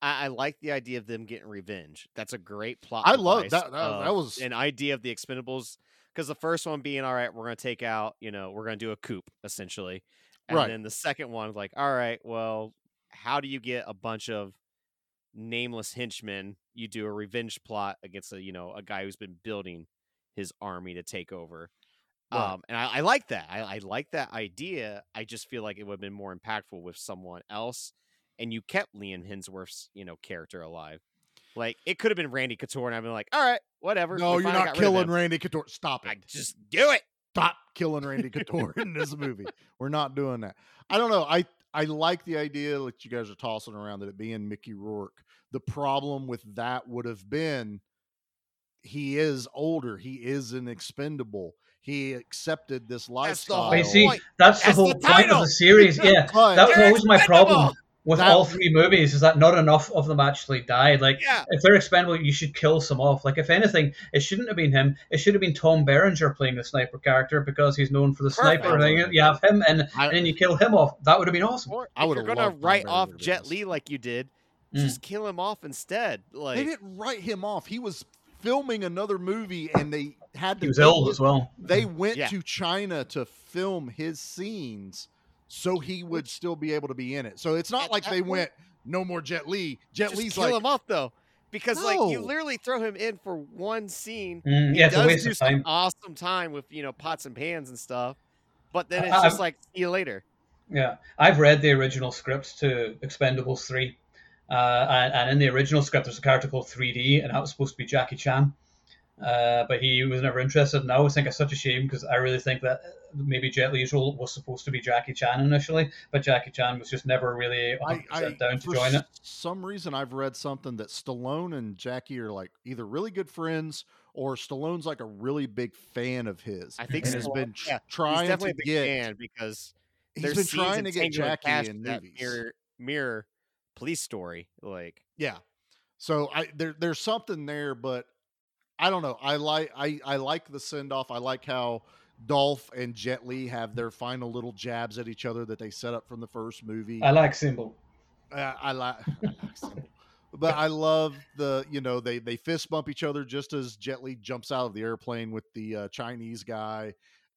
I, I like the idea of them getting revenge. That's a great plot. I love that- that- that was- an idea of the Expendables because the first one being all right, we're gonna take out, you know, we're gonna do a coup essentially, and Right. then the second one like, all right, well, how do you get a bunch of nameless henchmen? You do a revenge plot against a you know a guy who's been building his army to take over. Right. Um, and I, I like that. I, I like that idea. I just feel like it would have been more impactful with someone else, and you kept Liam Hemsworth's you know character alive. Like it could have been Randy Couture, and I've been like, all right, whatever. No, we you're not got rid of killing. Randy Couture. Stop it. I just do it. Stop killing Randy Couture in this movie. We're not doing that. I don't know. I I like the idea that you guys are tossing around that it being Mickey Rourke. The problem with that would have been he is older. He is an expendable. He accepted this That's the lifestyle. whole Wait, see, point. that's the whole the point of the series. Yeah, that was always my problem expendable. With That- all three movies. Is that not enough of them actually died? Like, Yeah. if they're expendable, you should kill some off. Like, if anything, it shouldn't have been him. It should have been Tom Berenger playing the sniper character because he's known for the Perfect. sniper thing. You have him, and, I- and then you kill him off. That would have been awesome. Or I would've you're gonna write off Berenger Jet honest. Li like you did, Mm. just kill him off instead. Like They didn't write him off. He was filming another movie and they had to He was take ill as well. They went Yeah. to China to film his scenes so he would still be able to be in it. So it's not At like that they point- went no more Jet Li. Jet just Li's kill like him off though, because like you literally throw him in for one scene. Mm, He yeah, it's a does waste do of some time. awesome time with you know pots and pans and stuff, but then it's I- just I'm- like see you later. Yeah, I've read the original script to Expendables three, uh, and, and in the original script, there's a character called 3D, and that was supposed to be Jackie Chan, uh, but he was never interested. And I always think it's such a shame because I really think that maybe Jet Li's role was supposed to be Jackie Chan initially, but Jackie Chan was just never really 100% I, I down to for join it. s- some reason I've read something that Stallone and Jackie are like either really good friends or Stallone's like a really big fan of his. I think and has been tr- yeah, trying to a get fan because he's there's been trying to get Tango and Jackie in that movies. mirror mirror police story. Like Yeah. So I there there's something there, but I don't know. I like I I like the send off. I like how Dolph and Jet Li have their final little jabs at each other that they set up from the first movie. I like Symbol. Uh, I like, I like Symbol. but I love the you know they they fist bump each other just as Jet Li jumps out of the airplane with the uh, Chinese guy.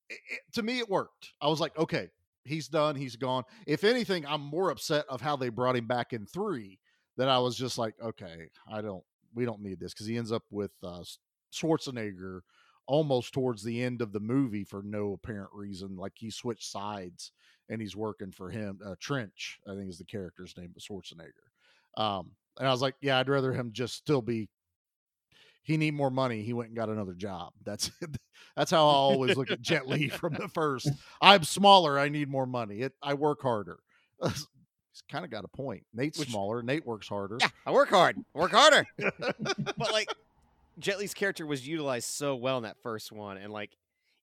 It- it- to me, it worked. I was like, okay, he's done, he's gone. If anything, I'm more upset of how they brought him back in three. That I was just like, okay, I don't, we don't need this because he ends up with uh, Schwarzenegger almost towards the end of the movie for no apparent reason. Like he switched sides and he's working for him. Uh, Trench, I think is the character's name, but Schwarzenegger. Um, and I was like, yeah, I'd rather him just still be. He need more money. He went and got another job. That's that's how I always look at Jet Li from the first. I'm smaller. I need more money. It, I work harder. He's kind of got a point. Nate's Which- smaller. Nate works harder. yeah, I work hard, I work harder. but like Jet Li's character was utilized so well in that first one, and like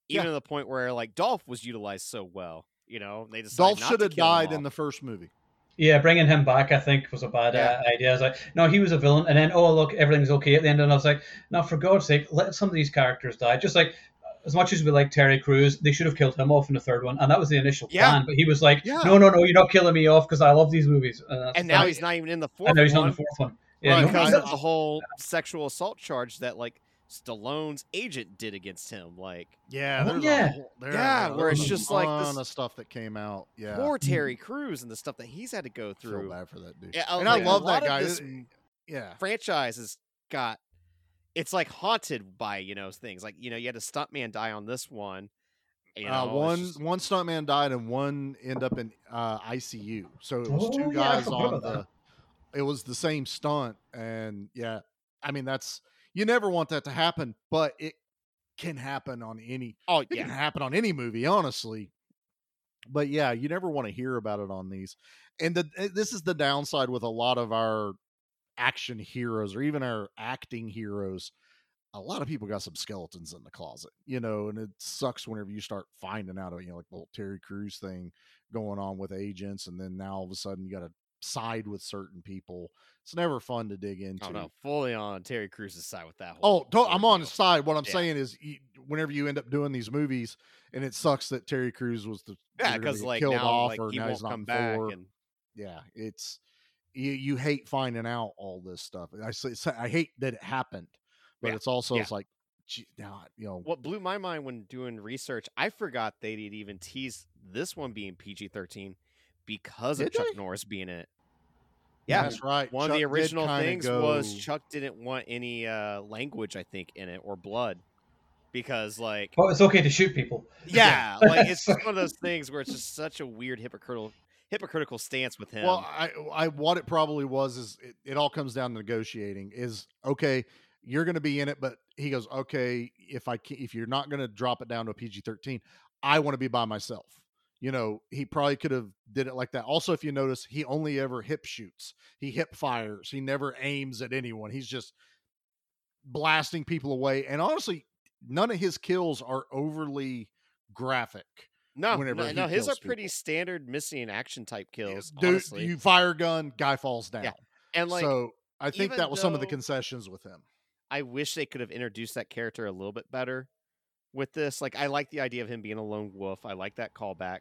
even Yeah. to the point where like Dolph was utilized so well. You know, they decided Dolph should have died in the first movie. Yeah, bringing him back, I think, was a bad Yeah. uh, idea. I was like, no, he was a villain, and then oh look, everything's okay at the end, and I was like, no, for God's sake, let some of these characters die. Just like as much as we like Terry Crews, they should have killed him off in the third one, and that was the initial Yeah. plan. But he was like, Yeah. no, no, no, you're not killing me off because I love these movies. And, and now fine. he's not even in the fourth and now he's not in the fourth one. Yeah, Right, no, because I- of the whole sexual assault charge that like Stallone's agent did against him. Like Yeah, Oh, there's yeah. whole, Yeah, there where it's a just like ton this- of stuff that came out. Yeah, poor Terry Crews and the stuff that he's had to go I feel through. bad for that dude. Yeah, and I like, a love that guy. this yeah, franchise has got it's like haunted by you know things like you know you had a stuntman die on this one you know, uh, one just- one stuntman died and one end up in uh, ICU. So it was Oh, two guys forgot on about the. It was the same stunt, and yeah, I mean that's you never want that to happen, but it can happen on any. oh It can happen on any movie, honestly. But yeah, you never want to hear about it on these. And the, eh, this is the downside with a lot of our action heroes or even our acting heroes. A lot of people got some skeletons in the closet, you know, and it sucks whenever you start finding out, you know, like the whole Terry Crews thing going on with agents, and then now all of a sudden you got to side with certain people. It's never fun to dig oh, into. oh no fully on Terry Crews' side with that Oh, whole to- I'm on his side. What I'm Yeah. saying is, you, whenever you end up doing these movies, and it sucks that Terry Crews was the yeah because like killed now off like or he now won't he's come back and Yeah, it's you. You hate finding out all this stuff. I I hate that it happened, but Yeah, it's also yeah. it's like gee, now you know What blew my mind when doing research, I forgot they'd even teased this one being PG thirteen because of Did Chuck they? Norris being in it. Yeah, that's right. one of the original things go- was Chuck didn't want any uh, language, I think, in it or blood, because like But it's okay to shoot people. yeah, like it's just one of those things where it's just such a weird hypocritical hypocritical stance with him. Well, I, I, what it probably was is it, it all comes down to negotiating. Is okay, you're going to be in it, but he goes, okay, if I can, if you're not going to drop it down to a PG thirteen, I want to be by myself. You know, he probably could have did it like that. Also, if you notice, he only ever hip shoots. He hip fires. He never aims at anyone. He's just blasting people away. And honestly, none of his kills are overly graphic. no, whenever no, no, his are pretty standard missing action type kills. Dude, honestly. you fire gun, guy falls down. and like so I think that was some of the concessions with him. I wish they could have introduced that character a little bit better with this. Like, I like the idea of him being a lone wolf. I like that callback.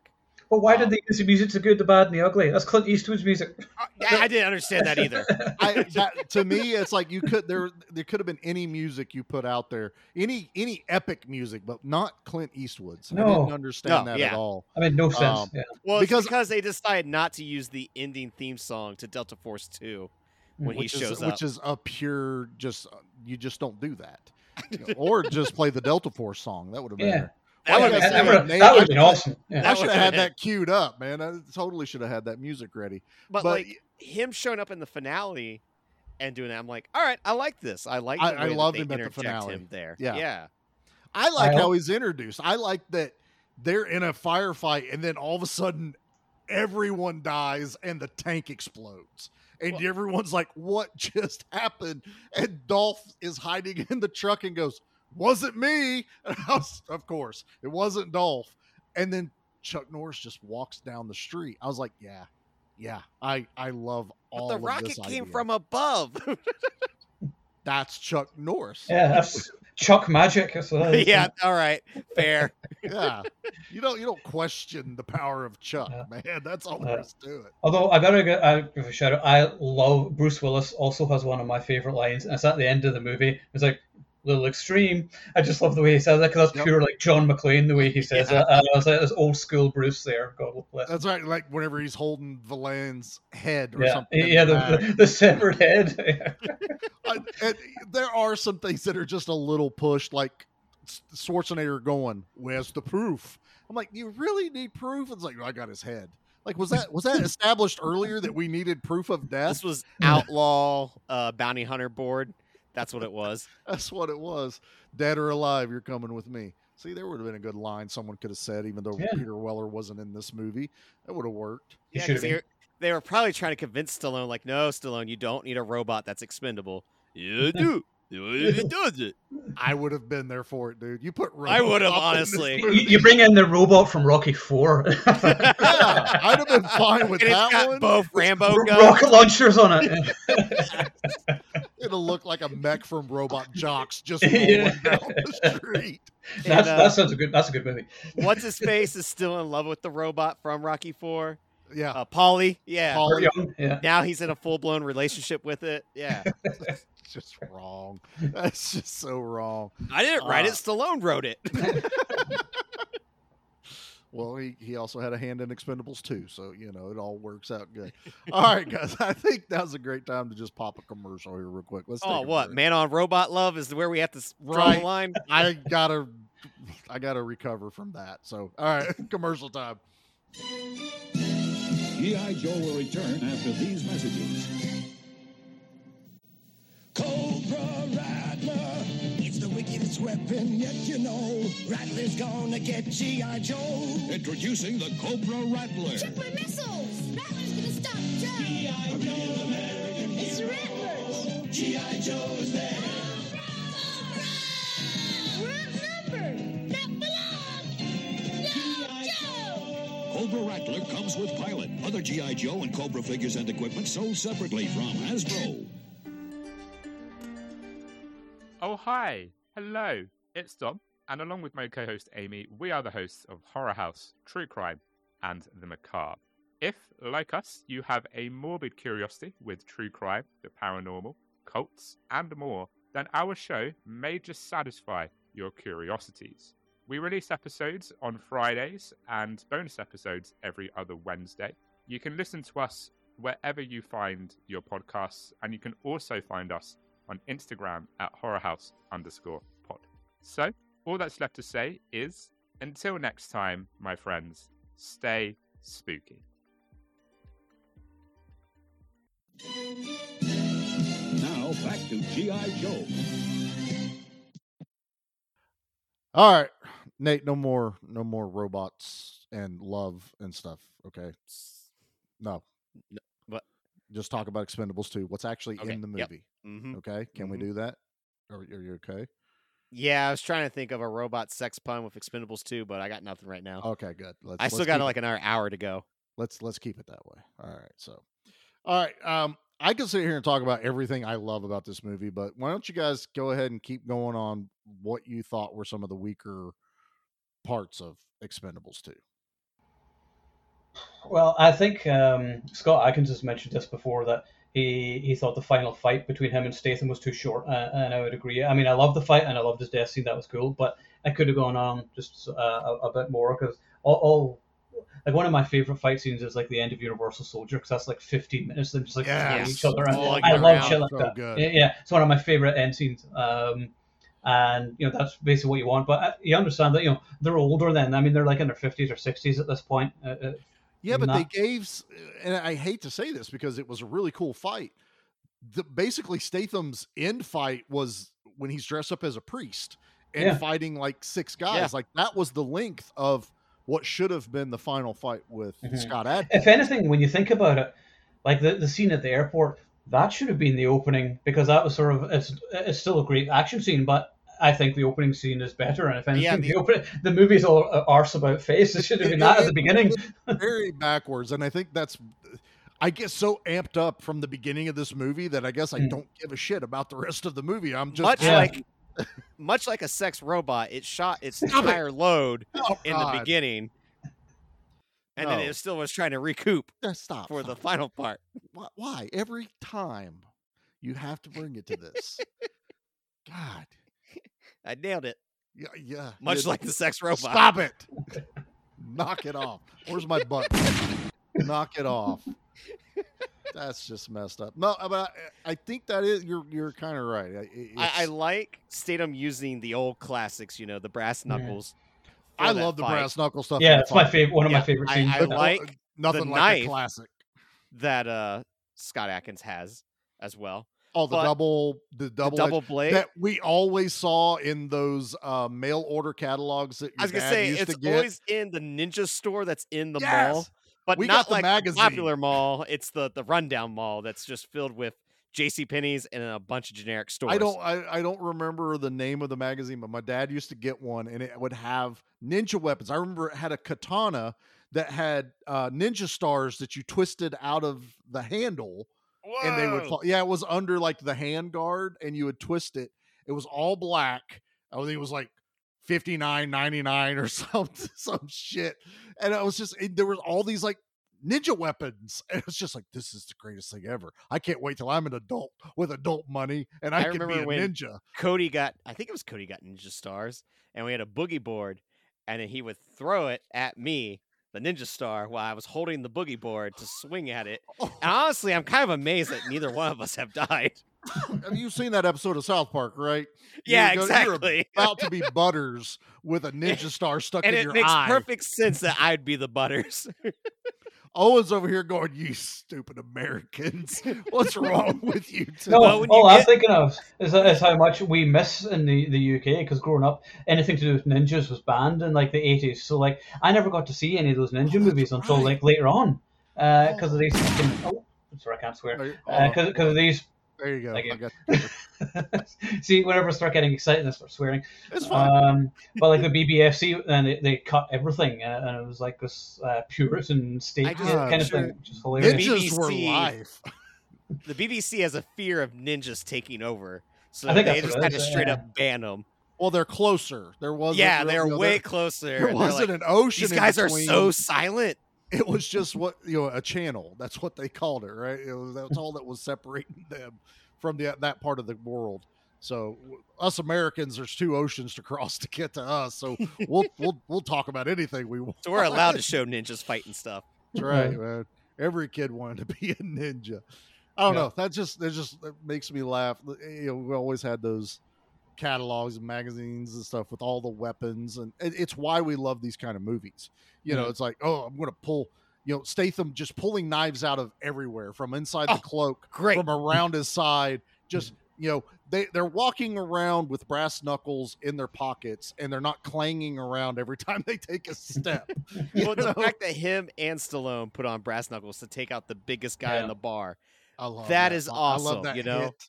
But why Um, did they use the music to good, the bad, and the ugly? That's Clint Eastwood's music. I, I didn't understand that either. I, that, to me, it's like you could there there could have been any music you put out there, any any epic music, but not Clint Eastwood's. I No. didn't understand No, that yeah. at all. I mean, no sense. Um, yeah. Well, Because- because because they decided not to use the ending theme song to Delta Force Two when which he shows is, up. which is a pure just uh, you just don't do that, You know, or just play the Delta Force song. That would have been. Yeah. That would've been- said, That would've- they- that would I have been awesome. Yeah. I should have had that queued up, man. I totally should have had that music ready. but, but- like him showing up in the finale and doing that, I'm like, all right, I like this. I like. The I- I way that loved they him at the finale. Him there, Yeah. yeah. I like I how he's introduced. I like that they're in a firefight and then all of a sudden everyone dies and the tank explodes. And Well- everyone's like, what just happened? And Dolph is hiding in the truck and goes, wasn't me. And I was, of course, it wasn't Dolph. And then Chuck Norris just walks down the street. I was like, yeah, yeah, I, I love all But the of rocket this came idea. from above. That's Chuck Norris. Yeah, that's Chuck Magic. That's what that is. yeah, all right, fair. yeah. You don't you don't question the power of Chuck, Yeah. man. That's all Yeah. there is to it. Although I gotta gi- I give a shout out. I love Bruce Willis. Also has one of my favorite lines, and it's at the end of the movie. It's like little extreme. I just love the way he says that because that's Yep. pure like John McClane the way he says Yeah. it. And I was like this old school Bruce there. God bless. That's right. Like whenever he's holding Valen's head or Yeah, something. yeah, the, the, the severed head. I- and there are some things that are just a little pushed, like Schwarzenegger going, "Where's the proof?" I'm like, "You really need proof?" It's like, "I got his head." Like, was that was that established earlier that we needed proof of death? This was outlaw uh, bounty hunter board. That's what it was. That's what it was. Dead or alive, you're coming with me. See, there would have been a good line someone could have said, even though Yeah. Peter Weller wasn't in this movie. That would have worked. Yeah, should 'cause have they, were, they were probably trying to convince Stallone, like, no, Stallone, you don't need a robot that's expendable. You do. He does it. I would have been there for it, dude. You put I would have, RoboCop in this honestly. You, you bring in the robot from Rocky Four. yeah, I'd have been fine with And it's that got one. both Rambo guns. Rocket launchers on it. It'll look like a mech from Robot Jox just rolling Yeah. down the street. That's uh, that sounds a good. That's a good movie. What's his face is still in love with the robot from Rocky Four. Yeah, Uh, Paulie. Yeah. Paul- Burt Young, Yeah. Now he's in a full blown relationship with it. Yeah. it's just wrong. That's just so wrong. I didn't write Uh, it. Stallone wrote it. Well, he, he also had a hand in Expendables too, so you know it all works out good. All right, guys, I think now's a great time to just pop a commercial here real quick. Let's. oh, what? break. Man on robot love is where we have to draw Right. the line. I gotta, I gotta recover from that. So, all right, commercial time. G.I. Joe will return after these messages. Cobra Rattler. It's the wickedest weapon yet, you know. Rattler's gonna get G.I. Joe. Introducing the Cobra Rattler. Super missiles! Rattler's gonna stop Joe! G.I. Joe American It's the Rattlers! G.I. Joe's there. We're outnumbered! Not belong! No, Joe! Cobra Rattler comes with pilot. Other G.I. Joe and Cobra figures and equipment sold separately from Hasbro. Oh, hi. Hello. It's Dom, and along with my co host Amy, we are the hosts of Horror House, True Crime, and The Macabre. If, like us, you have a morbid curiosity with true crime, the paranormal, cults, and more, then our show may just satisfy your curiosities. We release episodes on Fridays and bonus episodes every other Wednesday. You can listen to us wherever you find your podcasts, and you can also find us on Instagram at horrorhouse underscore pod. So, all that's left to say is until next time, my friends, stay spooky. Now back to G.I. Joe. All right, Nate. No more, no more robots and love and stuff. Okay. No. Just talk about Expendables 2. What's actually Okay, in the yep. movie? Mhm. Okay. Can we Mhm. do that? Are, are you okay? Yeah, I was trying to think of a robot sex pun with Expendables 2, but I got nothing right now. Okay, good. Let's, I let's still got like another hour to go. let's let's keep it that way. All right. So, all right. Um, I can sit here and talk about everything I love about this movie, but why don't you guys go ahead and keep going on what you thought were some of the weaker parts of Expendables 2? Well, I think um, Scott Adkins has mentioned this before that he he thought the final fight between him and Statham was too short, uh, and I would agree. I mean, I love the fight and I loved his death scene; that was cool. But it could have gone on just uh, a, a bit more because all, all like one of my favorite fight scenes is like the end of Universal Soldier because that's like 15 minutes them just like Yes. each other. And Oh, I love shit like So that. good. Yeah, yeah, it's one of my favorite end scenes. Um, and you know that's basically what you want. But uh, you understand that you know they're older then. I mean, they're like in their 50s or 60s at this point. Uh, uh, Yeah, but not- they gave, and I hate to say this because it was a really cool fight. The, basically, Statham's end fight was when he's dressed up as a priest and Yeah. fighting like six guys. Yeah. Like that was the length of what should have been the final fight with Mhm. Scott Adkins. if anything, when you think about it, like the, the scene at the airport, that should have been the opening because that was sort of it's it's still a great action scene, but I think the opening scene is better. And if anything, Yeah, the, the- open, the movie's all uh, arse about face. It should have been that at the beginning. very backwards and i think that's i get so amped up from the beginning of this movie that i guess i Mm. don't give a shit about the rest of the movie i'm just much Yeah. like much like a sex robot, it shot its Stop it. entire load Oh, in the beginning. And then it still was trying to recoup stop for the final part. Why, why every time you have to bring it to this god I nailed it. yeah yeah Much like the sex robot. stop it knock it off where's my button knock it off that's just messed up no but i, I think that is you're you're kind of right I- it- I, I it's- like Statham using the old classics, you know, the brass knuckles. for I love the fight. brass knuckle stuff Yeah, it's my favorite. One of Yeah, my favorite I- scenes. I But no- like nothing the like knife. a classic that uh Scott Adkins has as well. Oh, the But- double, the double, double blade. that we always saw in those uh, mail order catalogs that I was gonna say it's always in the ninja store that's in the Yes! mall, but We not the like magazine. the popular mall. It's the the rundown mall that's just filled with J.C. Penney's and a bunch of generic stores. I don't, I, I don't remember the name of the magazine, but my dad used to get one, and it would have ninja weapons. I remember it had a katana that had uh, ninja stars that you twisted out of the handle, and they would fall. Yeah, it was under like the hand guard, and you would twist it. It was all black. I think it was like fifty nine ninety nine or some some shit. And it was just it, there was all these like ninja weapons. And it was just like this is the greatest thing ever. I can't wait till I'm an adult with adult money and I, I can be a when- ninja. Cody got, I think it was Cody got ninja stars, and we had a boogie board, and then he would throw it at me, the ninja star, while I was holding the boogie board to swing at it. Oh. And honestly, I'm kind of amazed that neither one of us have died. Have you seen that episode of South Park, right? Yeah, You're go- you're exactly. about to be Butters with a ninja star stuck and in your eye. it makes perfect sense that I'd be the butters. Eoin's over here going, "You stupid Americans! What's wrong with you?" No, today?" Well, when all I'm thinking of is, is how much we miss in the, the UK because growing up, anything to do with ninjas was banned in like the 80s. So like, I never got to see any of those ninja oh, movies until right. like later on uh, because of these. Oh. Fucking, oh, sorry, I can't swear. There you- uh, hold. Because of these. There you go. Thank you. I got see, whenever I start getting excited, I start swearing. it's fine. Um, but like the BBFC, and they, they cut everything, uh, and it was like this uh, Puritan state just- kind of sure. thing, which is hilarious. Ninjas were BBC life. the BBC has a fear of ninjas taking over, so I think they just what had it to straight yeah. up ban them. Well, they're closer. There wasn't. Yeah, they're you know, way there- closer. There wasn't like, an ocean. These in guys are so silent. It was just what you know, a channel. That's what they called it, right? It was that's all that was separating them from the that part of the world. So us Americans, there's two oceans to cross to get to us. So we'll we'll we'll talk about anything we want. So we're allowed to show ninjas fighting stuff. That's right, man. Every kid wanted to be a ninja. I don't Yeah. know. That just that just that makes me laugh. You know, we always had those catalogs and magazines and stuff with all the weapons, and it, it's why we love these kind of movies. You know, Mhm. it's like, oh, I'm going to pull. You know, Statham just pulling knives out of everywhere from inside Oh, the cloak, great. from around his side. Just you know, they they're walking around with brass knuckles in their pockets, and they're not clanging around every time they take a step. Well, the fact that him and Stallone put on brass knuckles to take out the biggest guy in the bar. I love That is awesome, I love that you know? hit.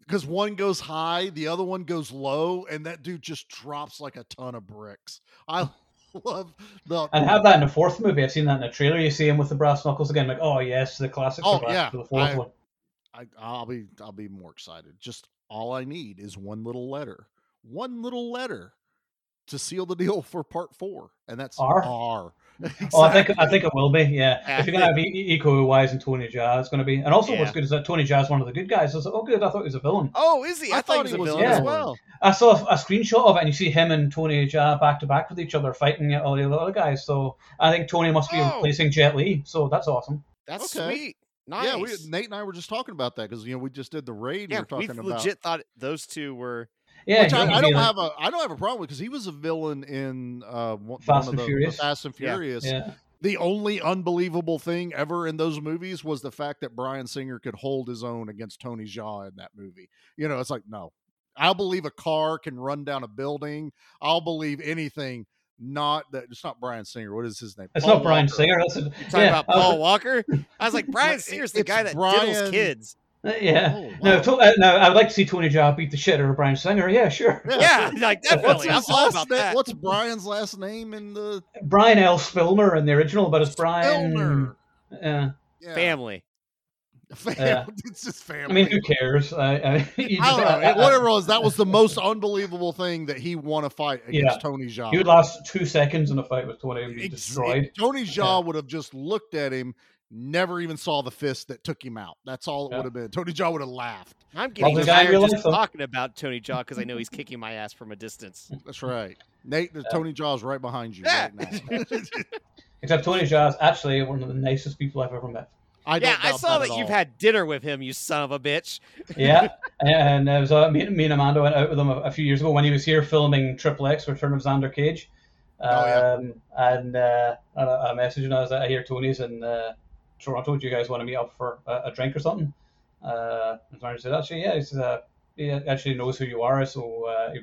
Because one goes high, the other one goes low, and that dude just drops like a ton of bricks. I love the And have that in the fourth movie. I've seen that in the trailer. You see him with the brass knuckles again. Like, oh yes, the classics Oh, yeah. for the fourth I- one. I, I'll be I'll be more excited. Just all I need is one little letter, one little letter to seal the deal for part four, and that's R? R. Oh, I think I think it will be. Yeah, Yeah. if you're gonna have E- Iko Uwais and Tony Jaa, it's gonna be. And also, what's good is that Tony Jaa's one of the good guys. I was like, oh, good. I thought he was a villain. Oh, is he? I, thought, he was a villain yeah. as well. I saw a, a screenshot of it, and you see him and Tony Jaa back to back with each other, fighting all the other guys. So I think Tony must be Oh. replacing Jet Li. So that's awesome. That's Okay. sweet. Nice. Yeah, we, Nate and I were just talking about that because you know we just did the raid. Yeah, we were we talking legit about thought those two were. Yeah, which I, I don't have a I don't have a problem because he was a villain in uh, one, Fast one and of the, the Furious. Fast and Furious. Yeah. The only unbelievable thing ever in those movies was the fact that Brian Singer could hold his own against Tony Jaa in that movie. You know, it's like no, I'll believe a car can run down a building. I'll believe anything. Not that it's not Brian Singer. What is his name? It's Paul not Brian Walker. Singer. That's a, Talking yeah, about I was- Paul Walker. I was like, Brian Singer's the guy that Brian- diddles kids. Uh, Yeah. Oh, No, to, uh, no, I would like to see Tony Jaa beat the shit out of Brian Singer. Yeah, sure. Yeah, like What's definitely. I'm all about name? that. What's Brian's last name in the Brian L. Spilner in the original, but it's Brian. Filmer? Yeah. Yeah. Family. Fam- Yeah. it's just family. I mean, who cares? I, I, you I don't know. I- I- Whatever it was, that was the most unbelievable thing that he won a fight against Yeah. Tony Jaa. He would last two seconds in a fight with Tony and be destroyed. Tony Jaa would have just looked at him, never even saw the fist that took him out. That's all it Yeah. would have been. Tony Jaa would have laughed. I'm getting the guy in tired real just life, talking about Tony Jaa because I know he's kicking my ass from a distance. That's right. Nate, the Tony Jaa's right behind you Yeah. right now. Except Tony Jaa is actually one of the nicest people I've ever met. I yeah, I saw that, that, you've had dinner with him, you son of a bitch. Yeah, and it was uh, me, me and Amanda went out with him a, a few years ago when he was here filming Triple X Return of Xander Cage. Um, Oh, yeah. And uh, I, I messaged him. I was like, I hear Tony's and. uh, Toronto. Do you guys want to meet up for a, a drink or something? Uh, and Xander said, actually, yeah. He uh, he actually knows who you are, so uh, he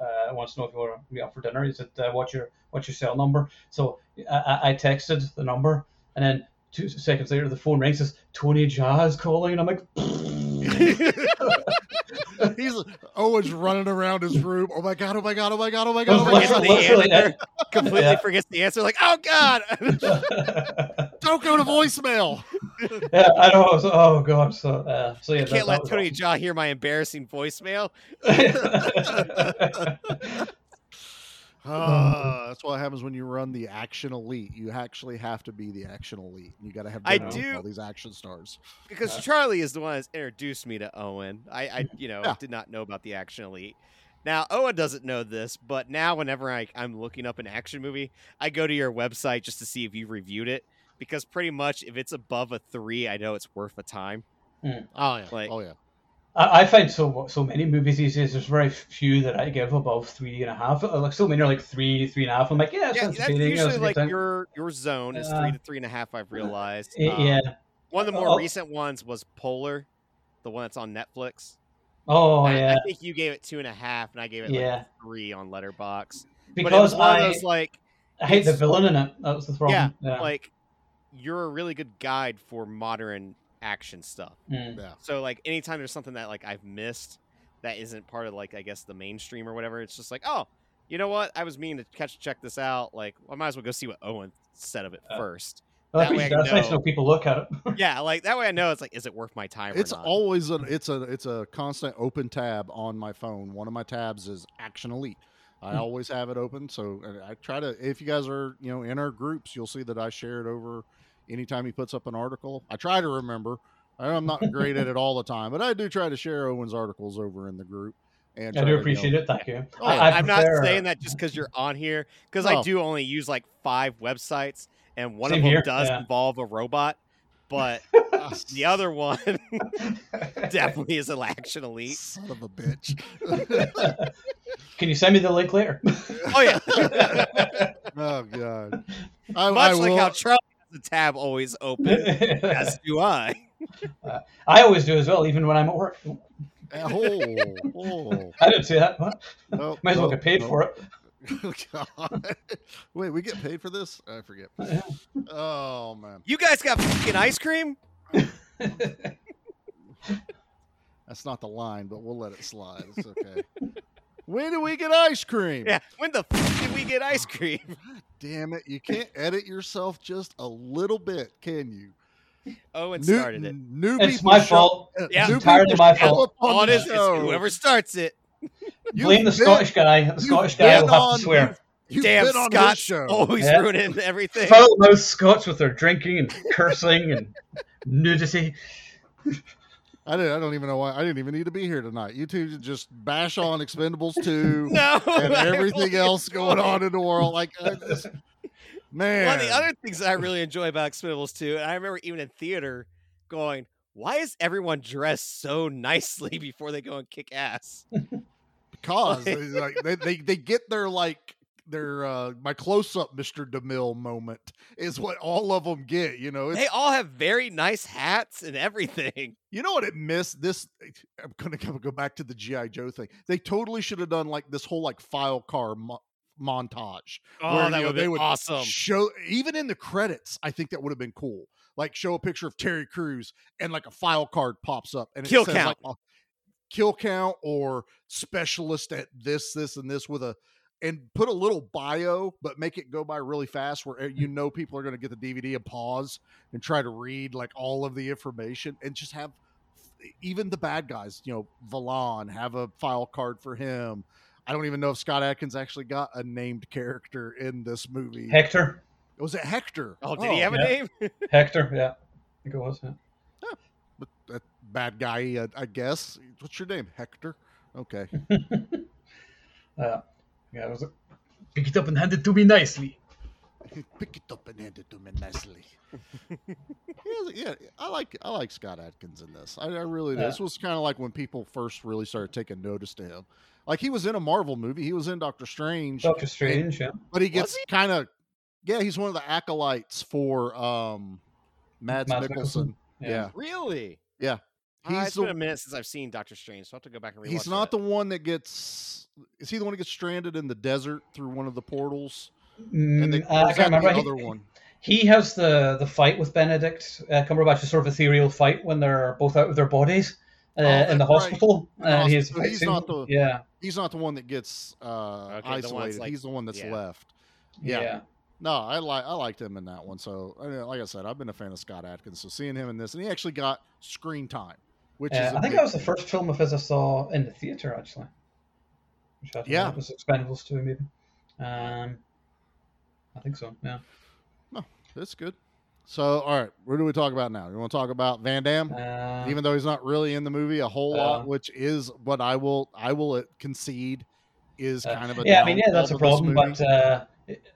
uh, wants to know if you want to meet up for dinner. He said, uh, what's your what's your cell number? So I, I texted the number, and then two seconds later the phone rings. Says Tony is calling, and I'm like. He's Eoin's running around his room. Oh my god! Oh my god! Oh my god! Oh my god! Oh my Literally- god! the answer, completely Yeah. forgets the answer. Like, oh god, Don't go to voicemail. yeah, I know. I was, oh god. So, uh, so yeah, I can't that, let that Tony Jaa hear my embarrassing voicemail. awesome. Ah, that's what happens when you run the action elite. You actually have to be the action elite. You got to have I do- all these action stars. because Charlie is the one that's introduced me to Eoin. I, I you know, Yeah. did not know about the Action Elite. Now Eoin doesn't know this, but now whenever I, I'm looking up an action movie, I go to your website just to see if you've reviewed it. Because pretty much, if it's above a three, I know it's worth a time. Oh yeah. Like- oh yeah. I, I find so so many movies these days. There's very few that I give above three and a half. Uh, Like so many are like three, three and a half. I'm like, yeah, Yeah, that's entertaining. you know, it's usually like time. your your zone is Yeah. three to three and a half. I've realized. Y- Um, yeah. One of the more Oh. recent ones was Polar, the one that's on Netflix. Oh I, yeah. I think you gave it two and a half, and I gave it Yeah. like three on Letterboxd. but it Because was one I, of those like I hate the villain in it. That was the problem. yeah, like you're a really good guide for modern action stuff. Mm. Yeah. So like anytime there's something that like I've missed that isn't part of like I guess the mainstream or whatever, it's just like oh, you know what? I was meaning to catch check this out. Like I might as well go see what Eoin said of it Uh, first. Well, that way I that's nice to know- know people look at it. yeah, like that way I know it's like is it worth my time? It's or not? always an it's a it's a constant open tab on my phone. One of my tabs is Action Elite. I Hmm. always have it open, so I try to. If you guys are you know in our groups, you'll see that I share it over anytime he puts up an article. I try to remember. I'm not great at it all the time, but I do try to share Eoin's articles over in the group. And I do appreciate it. Thank you. Oh, I, I I'm prefer- not saying that just because you're on here, because I do only use like five websites, and one Same of them here, does yeah. involve a robot, but the other one definitely is an action elite. Son of a bitch. Can you send me the link later? Oh yeah, oh god. I, much I like will- how Charlie has the tab always open, as do I. I always do as well, even when I'm at work. Oh, oh. I didn't see that. What? Nope, oh, Might as well nope, get paid nope. for it. Oh, God. Wait, we get paid for this? I forget. Oh man, You guys got fucking ice cream? that's not the line, but we'll let it slide. It's okay. when do we get ice cream? Yeah. When the fuck did we get ice cream? Damn it! You can't edit yourself just a little bit, can you? Eoin New- started it. New It's my show- fault. uh, Yeah. new It's entirely people my fault. up on On the it's whoever starts it. You've Blame the been- Scottish guy. The Scottish guy been will have on- to swear. You've Damn been on this show. always Yeah. ruining everything. Foul mouth Scots with their drinking and cursing and nudity. I didn't. I don't even know why. I didn't even need to be here tonight. You two just bash on Expendables two No, and everything else going on in the world. Like, just- man. One of the other things I really enjoy about Expendables 2, and I remember even in theater going, why is everyone dressed so nicely before they go and kick ass? because like, they, they they get their like their uh my close up Mr. DeMille moment is what all of them get. You know, They all have very nice hats and everything. You know what it missed? This I'm gonna go go back to the GI Joe thing. They totally should have done like this whole like file car mo- montage. Oh, where, that you know, would've they would awesome. Show even in the credits. I think that would have been cool. Like show a picture of Terry Crews and like a file card pops up and it Kill says count. like uh, kill count or specialist at this, this, and this with a and put a little bio, but make it go by really fast where uh, you know people are going to get the DVD and pause and try to read like all of the information and just have even the bad guys, you know, Valon, have a file card for him. I don't even know if Scott Adkins actually got a named character in this movie. Hector. Was it Hector? Oh, did he have a name? Hector, yeah. I think it was. Yeah. But that bad guy, uh, I guess. What's your name? Hector. Okay. Uh, yeah, it was. Pick it up and hand it to me nicely. Pick it up and hand it to me nicely. yeah, yeah, I like I like Scott Adkins in this. I, I really do. Yeah. This was kind of like when people first really started taking notice to him. Like he was in a Marvel movie. He was in Doctor Strange. Doctor Strange, yeah. But he gets kind of yeah. He's one of the acolytes for um Mads, Mads Mikkelsen. Mikkelsen, Yeah. yeah. Really? yeah. Uh, He's it's the, been a minute since I've seen Doctor Strange, so I have to go back and rewatch he's not that. the one that gets. Is he the one that gets stranded in the desert through one of the portals? Mm, they- uh, I can't that the remember. other He- one. He has the the fight with Benedict uh, Cumberbatch, is sort of ethereal fight when they're both out of their bodies uh, Oh, in the that's right. hospital. In the and he has hospital. fight he's not the yeah, He's not the one that gets uh, Okay, the isolated. like- he's the one that's yeah. left. Yeah. yeah. No, I like I liked him in that one. So I mean, like I said, I've been a fan of Scott Adkins. So seeing him in this, and he actually got screen time, which Uh, I think big that was the first film of his I saw in the theater actually. Which I don't know, it was Expendables too, maybe. Um, I think so. Yeah. No, that's good. So all right, what do we talk about now? You want to talk about Van Damme? Uh, Even though he's not really in the movie a whole lot, Uh, which is what I will I will concede is Uh, kind of a yeah, I mean, yeah, that's a downfall to this problem. But uh,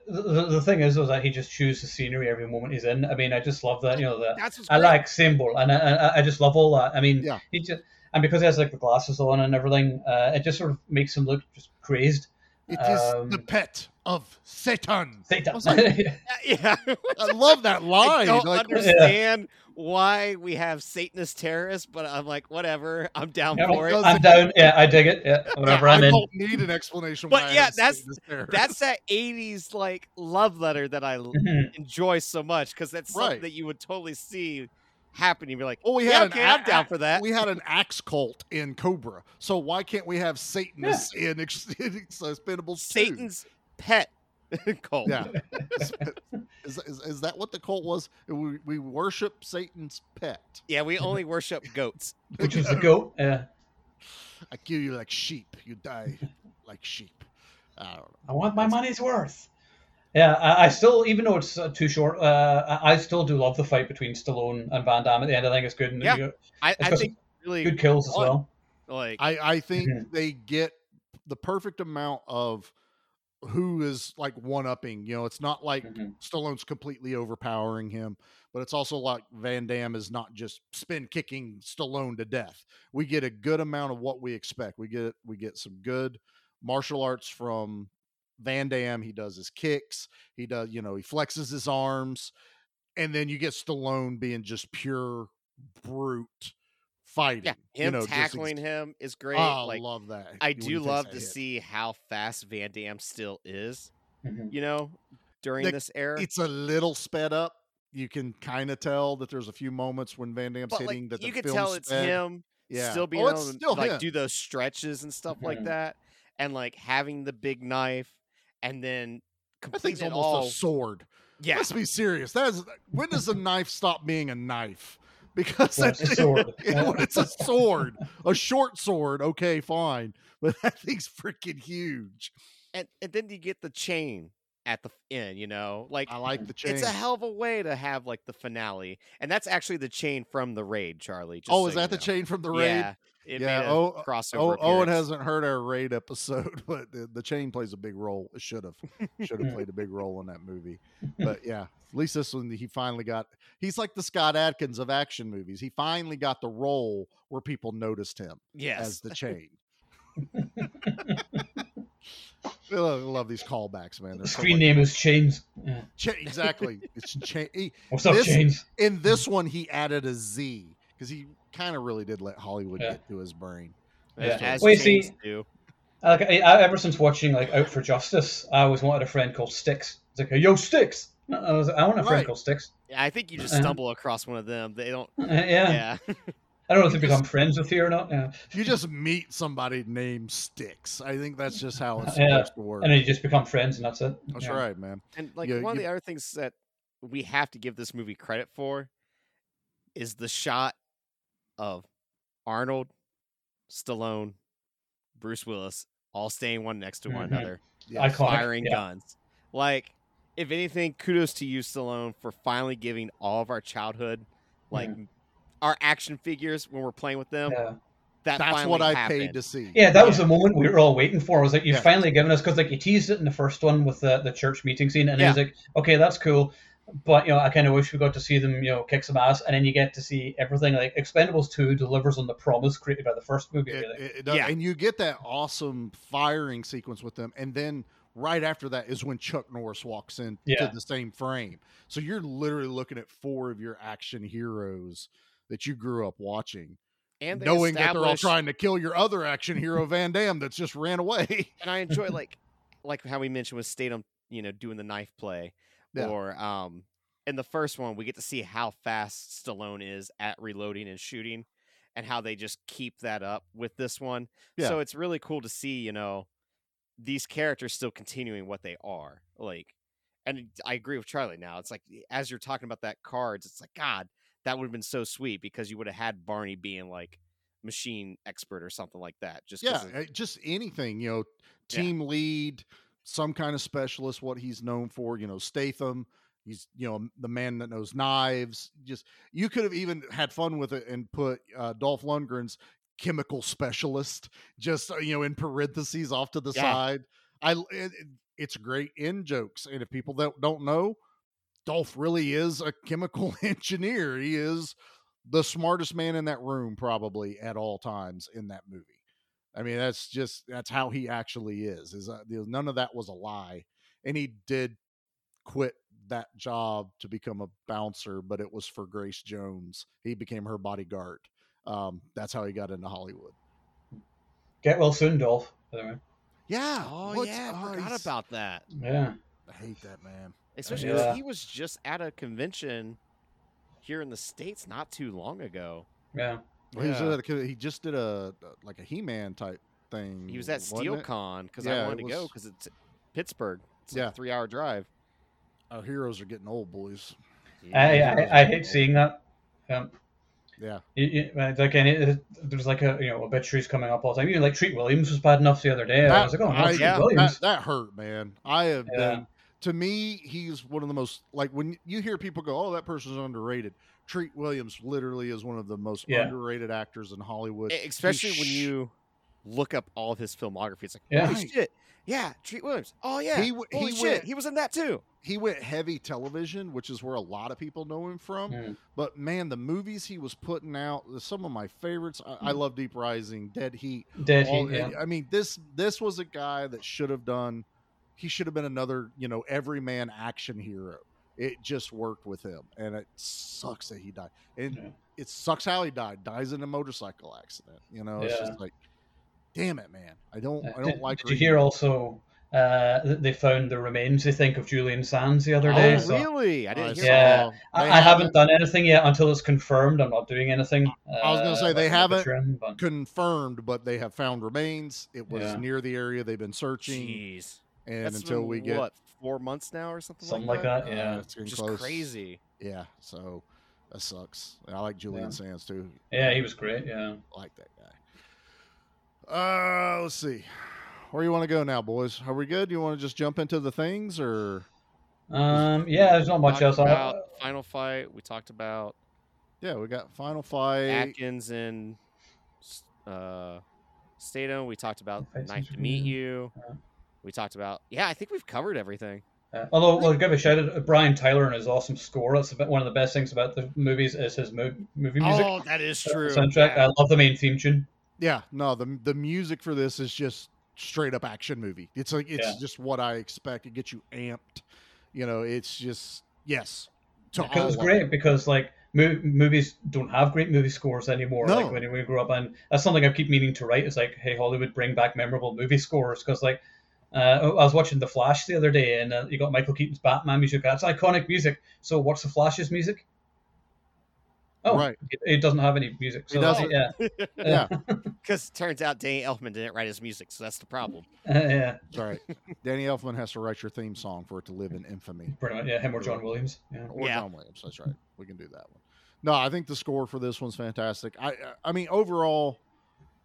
the, the the thing is, is that he just chooses the scenery every moment he's in. I mean, I just love that. You know, that I like symbol, and I, I, I just love all that. I mean, Yeah. he just and because he has like the glasses on and everything, uh, it just sort of makes him look just crazed. It is um, the pet of Satan. Satan. I was like, Yeah. I love that line. I line. don't Like, understand why we have Satanist terrorists, but I'm like, whatever. I'm down Yeah, for it. I'm down. Yeah, I dig it. Yeah, whatever. I I'm in. don't need an explanation. But why yeah, that's that's that '80s like love letter that I l- Mhm. enjoy so much because that's something that you would totally see happening. You'd be like, Well, we yeah, had okay, an I'm down for that. We had an axe cult in Cobra, so why can't we have Satanists in, Ex- in Expendables? 2? Satan's pet cult. Yeah, is, is, is that what the cult was? We, we worship Satan's pet. Yeah, we only worship goats. Which is the goat. Yeah. I kill you like sheep. You die like sheep. I don't know. I want my money's worth. Yeah, I, I still, even though it's uh, too short, uh, I, I still do love the fight between Stallone and Van Damme at the end. I think it's good. And Yeah, you- I, I think really good kills as well. Like I, I think Mhm. they get the perfect amount of who is like one upping. You know, it's not like Mhm. Stallone's completely overpowering him, but it's also like Van Damme is not just spin kicking Stallone to death. We get a good amount of what we expect. We get we get some good martial arts from Van Damme. He does his kicks. He does, you know, he flexes his arms, and then you get Stallone being just pure brute fighting. yeah, you him know, just ex- tackling him is great. Oh, like love that. I when do love to hit. see how fast Van Damme still is. Mhm. You know, during The- this era. It's a little sped up. You can kind of tell that there's a few moments when Van Damme's but hitting like, that the you could film tell it's him Yeah. still being oh, it's able to like him. do those stretches and stuff like Mhm. that, and like having the big knife, and then That completing thing's it almost all. a sword. Yeah, Let's be serious. That is when does a knife stop being a knife? Because Well, it's a sword. it's a sword, a short sword. Okay, fine, but that thing's freaking huge. and and then you get the chain at the end. You know, like I like the chain. it's a hell of a way to have like the finale, and that's actually the chain from the raid, Charlie. Just oh, so is you that the know. chain from the raid? Yeah, it Yeah, made oh, crossover. Oh, Eoin hasn't heard our raid episode, but the, the chain plays a big role. It should have, should have played a big role in that movie. But yeah, at least this one he finally got. He's like the Scott Adkins of action movies. He finally got the role where people noticed him Yes, as the chain. I love, love these callbacks, man. The so screen name is Chains. Yeah. Cha- exactly. It's chain. he- What's up, this- Chains? In this one, he added a Z because he kind of really did let Hollywood Yeah. get to his brain. Yeah. as Well, you see- do. Like I, I, ever since watching like Out for Justice, I always wanted a friend called Sticks. It's like, yo, Sticks. I was, I want a friend Right. called Sticks. Yeah, I think you just Uh-huh. stumble across one of them. They don't. Uh, yeah. Yeah, I don't know if they become friends with you or not. Yeah. You just meet somebody named Sticks. I think that's just how it's Yeah. supposed to work. And then you just become friends, and that's it. That's Yeah. right, man. and like Yeah, one of the other things that we have to give this movie credit for is the shot of Arnold, Stallone, Bruce Willis all staying one next to one Mhm. another, Yeah, Iconic. firing yeah. guns. Like, if anything, kudos to you, Stallone, for finally giving all of our childhood, like our action figures when we're playing with them. Yeah. That That's what I happened. paid to see. Yeah, that was the moment we were all waiting for. Was like you've Yeah. finally given us because like you teased it in the first one with the the church meeting scene, and Yeah. it was like, okay, that's cool, but you know, I kind of wish we got to see them, you know, kick some ass, and then you get to see everything. Like Expendables Two delivers on the promise created by the first movie. It- really. it- it does- Yeah. And you get that awesome firing sequence with them. And then right after that is when Chuck Norris walks in Yeah. to the same frame. So you're literally looking at four of your action heroes that you grew up watching, and they knowing that they're all trying to kill your other action hero, Van Damme, that's just ran away. and I enjoy like like how we mentioned with Statham, you know, doing the knife play, Yeah. or um, in the first one we get to see how fast Stallone is at reloading and shooting, and how they just keep that up with this one. Yeah. So it's really cool to see, you know, these characters still continuing what they are like. And I agree with Charlie. Now it's like as you're talking about that cards, it's like God, that would have been so sweet because you would have had Barney being like machine expert or something like that. Just yeah, of- uh, just anything, you know, Yeah. team lead, some kind of specialist, what he's known for, you know, Statham. He's, you know, the man that knows knives. Just you could have even had fun with it and put uh, Dolph Lundgren's chemical specialist just uh, you know in parentheses off to the Yeah. side. I it, it- it's great in jokes, and if people that don't know, Dolph really is a chemical engineer. He is the smartest man in that room probably at all times in that movie. I mean, that's just that's how he actually is. Is uh, none of that was a lie, and he did quit that job to become a bouncer, but it was for Grace Jones. He became her bodyguard. Um, that's how he got into Hollywood. Get well soon, Dolph. By the way. Yeah. Oh what's- yeah, I oh, forgot he's- about that. Yeah. I hate that man. Especially Yeah. because he was just at a convention here in the states not too long ago. Yeah. He, was Yeah. at a- he just did a like a He Man type thing. He was at? SteelCon because Yeah, I it wanted to go because it's Pittsburgh. It's like Yeah. a three hour drive. Our heroes are getting old, boys. I, Yeah. I I hate seeing that. Um, Yeah. you, you, like any, it, there's like a you know obituaries coming up all the time. Even like Treat Williams was bad enough the other day. I was like, oh no, I- Treat yeah, Williams. that, that hurt, man. I have Yeah. been to me, he's one of the most like when you hear people go, "Oh, that person's underrated." Treat Williams literally is one of the most Yeah. underrated actors in Hollywood. E- He especially when sh- you look up all of his filmography. It's like, Yeah. holy shit, yeah, Treat Williams. Oh yeah, He w- holy he shit, went- he was in that too. he went heavy television, which is where a lot of people know him from. Mm. But man, the movies he was putting out, some of my favorites. I, I love Deep Rising, Dead Heat. Dead all- Heat, yeah. I mean, this this was a guy that should have done. He should have been another, you know, everyman action hero. It just worked with him, and it sucks that he died. And Yeah. it sucks how he died. Dies in a motorcycle accident. You know, it's Yeah. just like, damn it, man. I don't, I Uh, don't did, like. Did you hear also uh, they found the remains? They think of Julian Sands the other Oh day. so- really? I didn't hear Yeah. I, I haven't haven't- done anything yet until it's confirmed. I'm not doing anything. I was gonna uh, say they haven't Patreon, but- confirmed, but they have found remains. It was Yeah. near the area they've been searching, Jeez, and That's until been, we get what four months now or something, something like like that. that. Yeah, uh, it's getting Just close. crazy. Yeah, so that sucks. I like Julian Yeah. Sands too. yeah, he was great. Yeah. I like that guy. Uh, let's see. Where you want to go now, boys? Are we good? You want to just jump into the things, or Um, yeah, there's not much Talked else. I- about final fight. We talked about yeah, we got Final Fight. Adkins and uh, Statham. We talked about Fight Nice to Meet. You. Yeah. We talked about yeah. I think we've covered everything. Uh, although, I'll give a shout out to Brian Tyler and his awesome score. That's about one of the best things about the movies is his mo- movie music. Oh, that is uh, true. Soundtrack. Yeah. I love the main theme tune. Yeah, no, the the music for this is just straight up action movie. It's like it's Yeah. just what I expect. It gets you amped. You know, it's just yes. Because all it's great it. because like mo- movies don't have great movie scores anymore. No. Like when we grew up, and that's something I keep meaning to write. Is like, hey, Hollywood, bring back memorable movie scores because like. Uh, I was watching The Flash the other day, and uh, you got Michael Keaton's Batman music. That's iconic music. So, what's The Flash's music? Oh, Right. It, it doesn't have any music. He So doesn't. Yeah, Yeah, Because it turns out Danny Elfman didn't write his music, so that's the problem. yeah, that's right. Danny Elfman has to write your theme song for it to live in infamy. pretty much. Yeah, him or John Williams. Yeah. Or Yeah. John Williams. That's right. We can do that one. No, I think the score for this one's fantastic. I I mean, overall,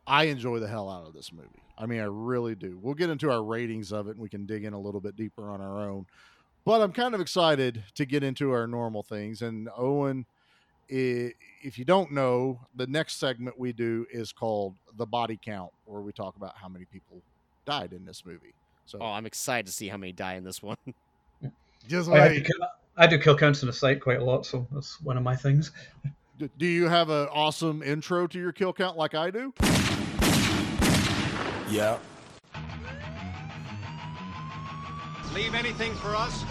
I enjoy the hell out of this movie. I mean, I really do. We'll get into our ratings of it and we can dig in a little bit deeper on our own. But I'm kind of excited to get into our normal things. And Eoin, if you don't know, the next segment we do is called the body count, where we talk about how many people died in this movie. So Oh, I'm excited to see how many die in this one. just I, do kill, I do kill counts on the site quite a lot, so that's one of my things. D- Do you have an awesome intro to your kill count like I do? Yeah. Leave anything for us?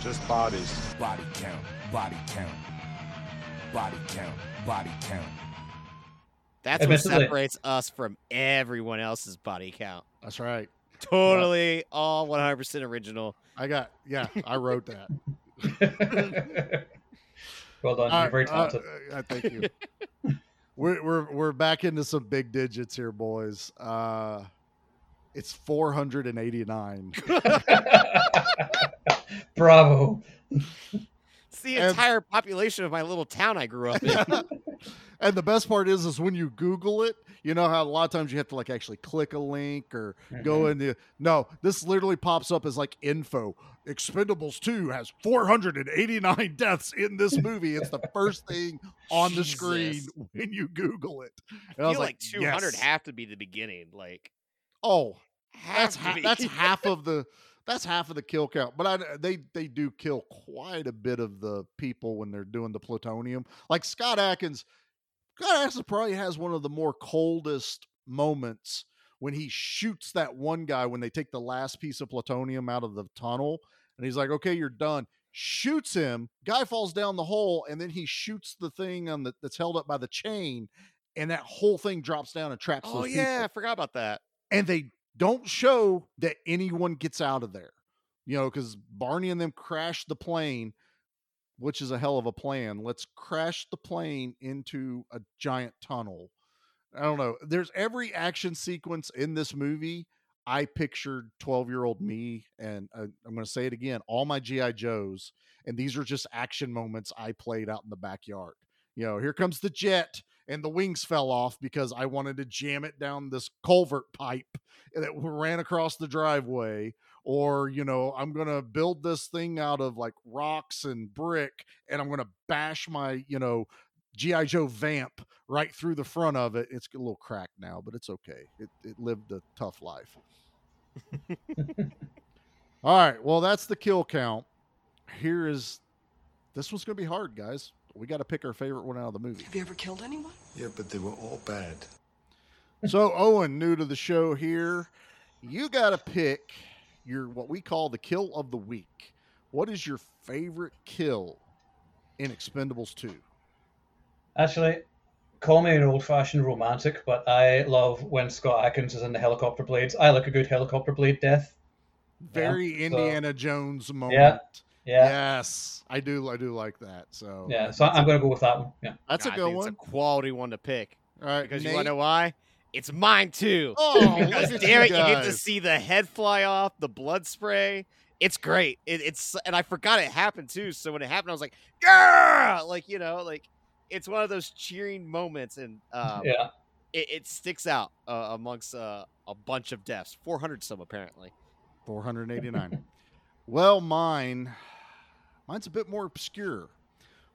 Just bodies. Body count. Body count. Body count. Body count. That's what Admittedly- separates us from everyone else's body count. That's right. Totally, all 100% original. I got yeah, I wrote that. well done. Uh, You're very uh, talented. uh, thank you. we're we're we're back into some big digits here, boys. Uh it's 489. Bravo. It's the And- entire population of my little town I grew up in. and the best part is is when you google it you know how a lot of times you have to like actually click a link or go mm-hmm. into no this literally pops up as like info. Expendables 2 has 489 deaths in this movie. It's the first thing on the screen when you google it. I and i was feel like, like 200 yes. have to be the beginning. Like, oh that's ha- that's half of the that's half of the kill count but I, they they do kill quite a bit of the people when they're doing the plutonium like scott adkins scott adkins probably has one of the more coldest moments when he shoots that one guy when they take the last piece of plutonium out of the tunnel and he's like okay you're done shoots him guy falls down the hole and then he shoots the thing on the that's held up by the chain and that whole thing drops down and traps oh, yeah, I forgot about that. and they don't show that anyone gets out of there. You know, because Barney and them crash the plane, which is a hell of a plan. Let's crash the plane into a giant tunnel. I don't know. There's every action sequence in this movie. I pictured 12 year old me, and uh, I'm going to say it again all my G.I. Joes. And these are just action moments I played out in the backyard. You know, here comes the jet, and the wings fell off because I wanted to jam it down this culvert pipe that ran across the driveway. or you know i'm gonna build this thing out of like rocks and brick and i'm gonna bash my you know gi joe vamp right through the front of it. It's a little cracked now but it's okay. It, it lived a tough life. All right well that's the kill count. Here is this one's gonna be hard guys we got to pick our favorite one out of the movie Have you ever killed anyone? Yeah, but they were all bad. so Eoin, new to the show here, you got to pick your what we call the kill of the week. What is your favorite kill in Expendables 2? Actually, call me an old-fashioned romantic, but I love when Scott Adkins is in the helicopter blades. I like a good helicopter blade death. Very Yeah, so- Indiana Jones moment. Yeah, yeah. Yes, I do. I do like that. So Yeah, so I'm going to go with that one. Yeah. That's a I good one. It's a quality one to pick. All right, Because you want to know why? It's mine too. Oh, because damn it, you get to see the head fly off, the blood spray. It's great. It, it's and I forgot it happened too. So when it happened, I was like, yeah, like you know, like it's one of those cheering moments, and um, Yeah. it, it sticks out uh, amongst uh, a bunch of deaths. Four hundred some apparently. 489. well, mine, mine's a bit more obscure,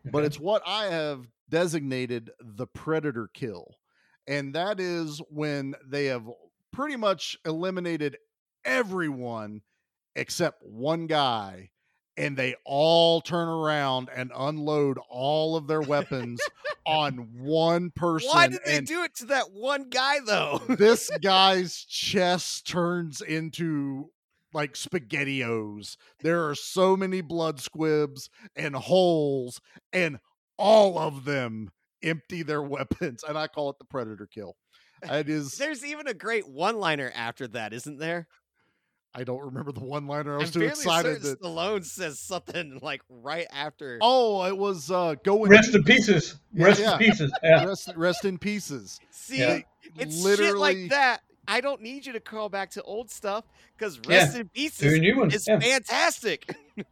but it's what I have designated the predator kill. And that is when they have pretty much eliminated everyone except one guy. And they all turn around and unload all of their weapons on one person. Why did they do it to that one guy though? this guy's chest turns into like spaghettios. There are so many blood squibs and holes, and all of them empty their weapons. And I call it the predator kill. It is. There's even a great one-liner after that, isn't there? I don't remember the one liner. I was I'm too excited. certain That, Stallone says something like right after. oh, it was uh, going. Rest in pieces. Rest Yeah. in pieces. Yeah. Rest, rest in pieces. See, Yeah. it's shit literally- like that. I don't need you to call back to old stuff because Yeah. Rest in Do Pieces a new one. is Yeah. fantastic.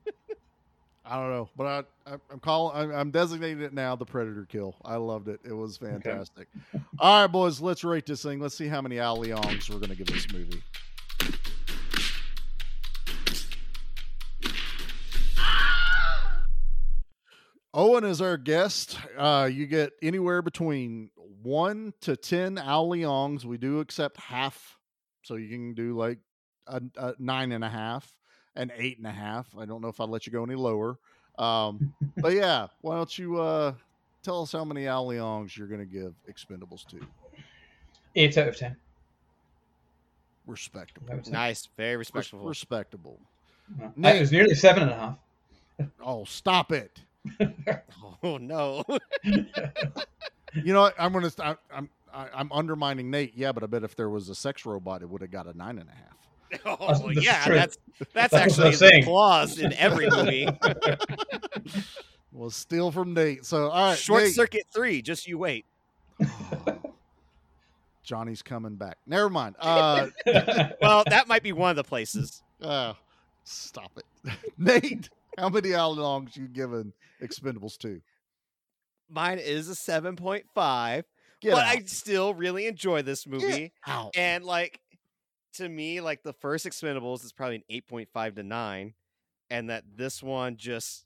I don't know, but I, I I'm calling. I'm, I'm designating it now the Predator kill. I loved it. It was fantastic. All right, boys, let's rate this thing. Let's see how many Al Leongs we're gonna give this movie. Eoin is our guest. Uh, you get anywhere between one to ten Al Leongs. We do accept half, so you can do like a, a nine and a half, an eight and a half. I don't know if I'd let you go any lower. Um, but yeah, why don't you uh, tell us how many Al Leongs you're going to give Expendables two? Eight out of ten. Respectable. I would say. nice, very Res- respectful. respectable. No. Nate. It was nearly seven and a half. Oh, stop it! Oh no! You know, what? I'm gonna. st- I- I'm. I- I'm undermining Nate. Yeah, but I bet if there was a sex robot, it would have got a nine and a half. oh That's yeah, true. that's that's, That's actually I'm saying. the clause in every movie. Well, steal from Nate. So, all right, Short Nate. Circuit Three. Just you wait. Johnny's coming back. Never mind. Uh, Well, that might be one of the places. uh, stop it, Nate. How many Al Leongs you giving Expendables two? Mine is a seven point five, Get but out. I still really enjoy this movie. And like to me, like the first Expendables is probably an eight point five to nine, and that this one just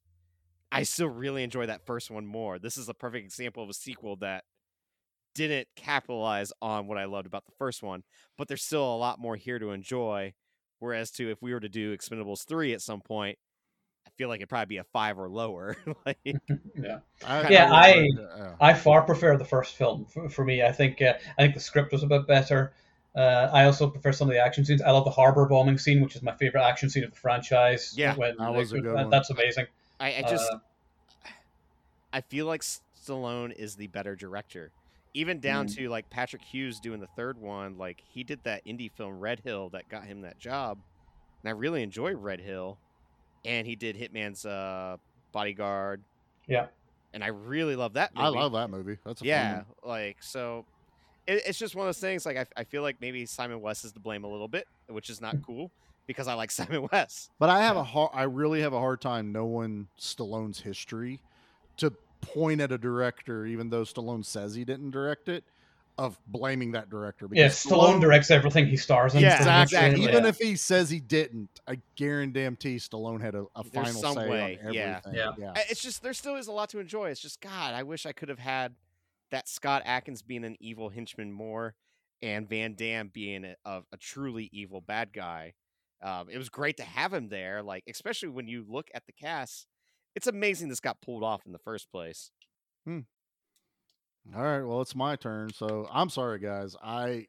I still really enjoy that first one more. This is a perfect example of a sequel that didn't capitalize on what I loved about the first one, but there's still a lot more here to enjoy. Whereas to if we were to do Expendables three at some point, feel like it'd probably be a five or lower. like yeah. I, Yeah, would I- like to- yeah. I far prefer the first film for, for me. I think uh, I think the script was a bit better. Uh, I also prefer some of the action scenes. I love the harbor bombing scene, which is my favorite action scene of the franchise. Yeah, when, that was a good that- one. That's amazing. I, I just Uh, I feel like Stallone is the better director. Even down Mm. to like Patrick Hughes doing the third one, like he did that indie film Red Hill that got him that job. And I really enjoy Red Hill. And he did Hitman's uh bodyguard. Yeah. And I really love that movie. I love that movie. That's a Yeah, one. like so it, it's just one of those things like I, I feel like maybe Simon West is to blame a little bit, which is Mm. not cool because I like Simon West. But I have a hard. I really have a hard time knowing Stallone's history to point at a director, even though Stallone says he didn't direct it, of blaming that director. Yeah, because Stallone directs everything he stars in. Yeah, pretty much. Exactly. Yeah. Even if he says he didn't, I guarantee Stallone had a, a final some say way, on yeah. everything. Yeah. I- It's just there still is a lot to enjoy. It's just God, I wish I could have had that Scott Adkins being an evil henchman more, and Van Damme being a, a, a truly evil bad guy. Um, it was great to have him there, like especially when you look at the cast. It's amazing this got pulled off in the first place. All right, well, it's my turn. So I'm sorry, guys. I,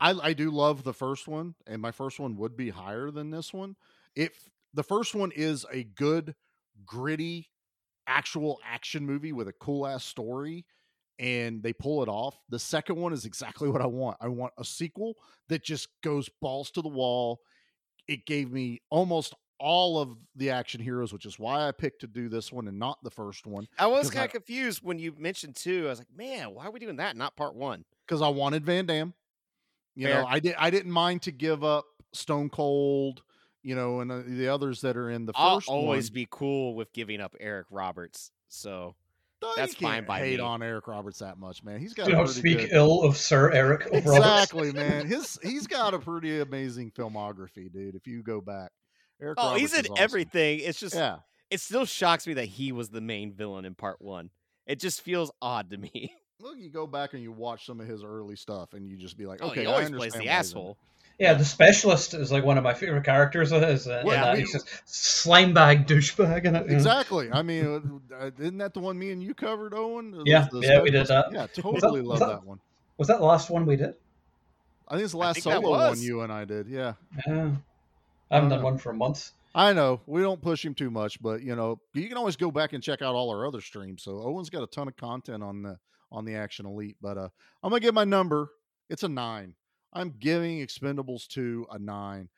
I, I do love the first one, and my first one would be higher than this one. If the first one is a good, gritty, actual action movie with a cool ass story, and they pull it off, the second one is exactly what I want. I want a sequel that just goes balls to the wall. It gave me almost all of the action heroes, which is why I picked to do this one and not the first one. I was kind of confused when you mentioned two. I was like, man, why are we doing that? Not part one. because I wanted Van Damme. You Fair. know, I did. I didn't mind to give up Stone Cold. You know, and uh, the others that are in the 1st I'll one. always be cool with giving up Eric Roberts. So No, that's fine can't by hate me. on Eric Roberts that much, man. He's got don't speak good- ill of Sir Eric Roberts. Exactly, man. His he's got a pretty amazing filmography, dude. If you go back, Eric. Oh, Roberts he's in is awesome. everything. It's just Yeah. it still shocks me that he was the main villain in part one. It just feels odd to me. Look, you go back and you watch some of his early stuff, and you just be like, Oh, okay, he always understand plays the why he's in it. asshole. Yeah, the specialist is like one of my favorite characters of his. Uh, Well, uh, yeah, we- uh, he's just slime bag douchebag in it. know? Exactly. I mean, uh, uh, isn't that the one me and you covered, Eoin? Yeah, was the yeah, we did that. Yeah, totally that- love was that one. Was that the last one we did? I think it's the last solo one you and I did. Yeah. Yeah. I haven't done one for months. I know we don't push him too much, but you know you can always go back and check out all our other streams. So Eoin's got a ton of content on the on the Action Elite. But uh, I'm gonna give my number. It's a nine. I'm giving Expendables two a nine.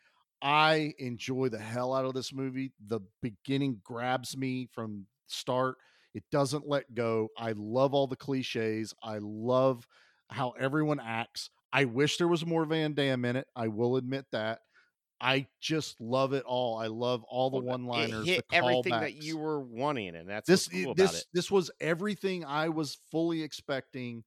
I enjoy the hell out of this movie. The beginning grabs me from start. It doesn't let go. I love all the cliches. I love how everyone acts. I wish there was more Van Damme in it. I will admit that. I just love it all. I love all the one-liners, It hit everything that you were wanting, and that's this what's cool this about it. this was everything I was fully expecting.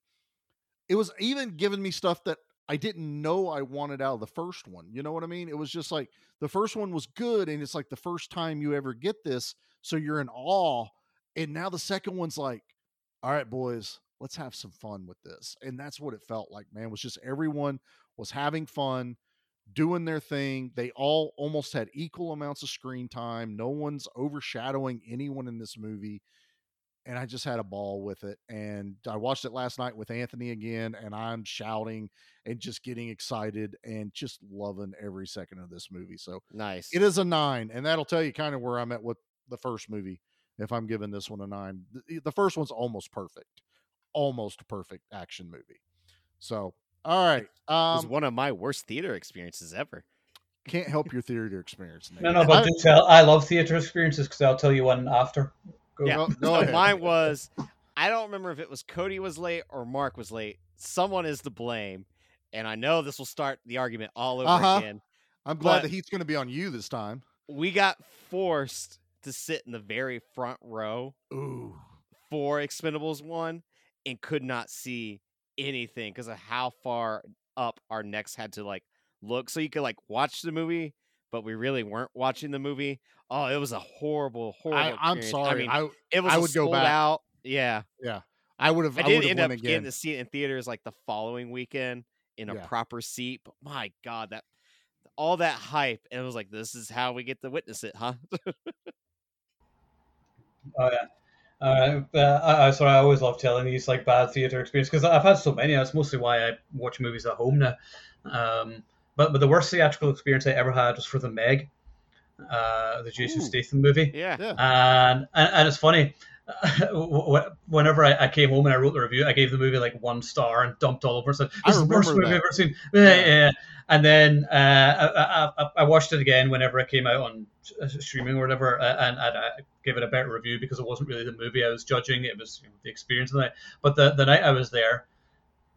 It was even giving me stuff that I didn't know I wanted out of the first one. You know what I mean? It was just like the first one was good, and it's like the first time you ever get this, so you're in awe. And now the second one's like, all right, boys, let's have some fun with this. And that's what it felt like, man. Was just everyone was having fun, doing their thing. They all almost had equal amounts of screen time. No one's overshadowing anyone in this movie. And I just had a ball with it. And I watched it last night with Anthony again, and I'm shouting and just getting excited and just loving every second of this movie. So Nice. it is a nine, and that'll tell you kind of where I'm at with the first movie. If I'm giving this one a nine, the, first one's almost perfect, almost perfect action movie. So, all right, It was um, one of my worst theater experiences ever. can't help your theater experience. Nate. No, no, but I- do tell. I love theater experiences because I'll tell you one after. Go. Yeah. go- go so ahead. mine was I don't remember if it was Cody was late or Mark was late. Someone is to blame. And I know this will start the argument all over Uh-huh. again. I'm glad the heat's going to be on you this time. We got forced to sit in the very front row Ooh, for Expendables 1 and could not see anything because of how far up our necks had to like look. So you could like watch the movie, but we really weren't watching the movie. Oh, it was a horrible, horrible. I, I'm sorry. I I, mean, it was I a would go back. out. Yeah. yeah, I would have. I I, did end up went getting again. to see it in theaters like the following weekend in a Yeah. proper seat. But my God, that all that hype, and it was like, this is how we get to witness it, huh? Oh yeah. Uh, uh, I, I sorry, I always love telling these like bad theater experience because I've had so many. That's mostly why I watch movies at home now. Um, but but the worst theatrical experience I ever had was for the Meg, uh, the Jason Ooh. Statham movie. yeah. yeah, and and, and it's funny. Whenever I, I came home and I wrote the review, I gave the movie like one star and dumped all over. I this is the worst movie I've ever seen. Yeah, Yeah. And then uh, I, I, I watched it again whenever it came out on streaming or whatever, uh, and, and I gave it a better review because it wasn't really the movie I was judging; it was you know, the experience of the night. But the the night I was there,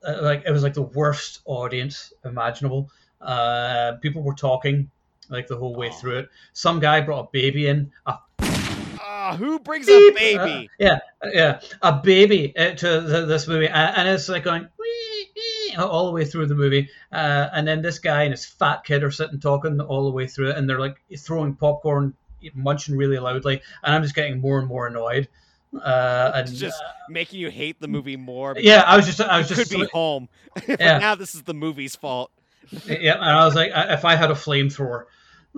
uh, like it was like the worst audience imaginable. Uh, people were talking like the whole way Oh. through it. Some guy brought a baby in, a Who brings beep, a baby? uh, yeah, yeah, a baby uh, to the, this movie, and, and it's like going. "Wee, all the way through the movie, uh, and then this guy and his fat kid are sitting talking all the way through it, and they're like throwing popcorn, munching really loudly, and I'm just getting more and more annoyed. Uh, and It's just making you hate the movie more. Yeah, I was just- I was just could be so- home. but Yeah. now this is the movie's fault. yeah, and I was like, if I had a flamethrower,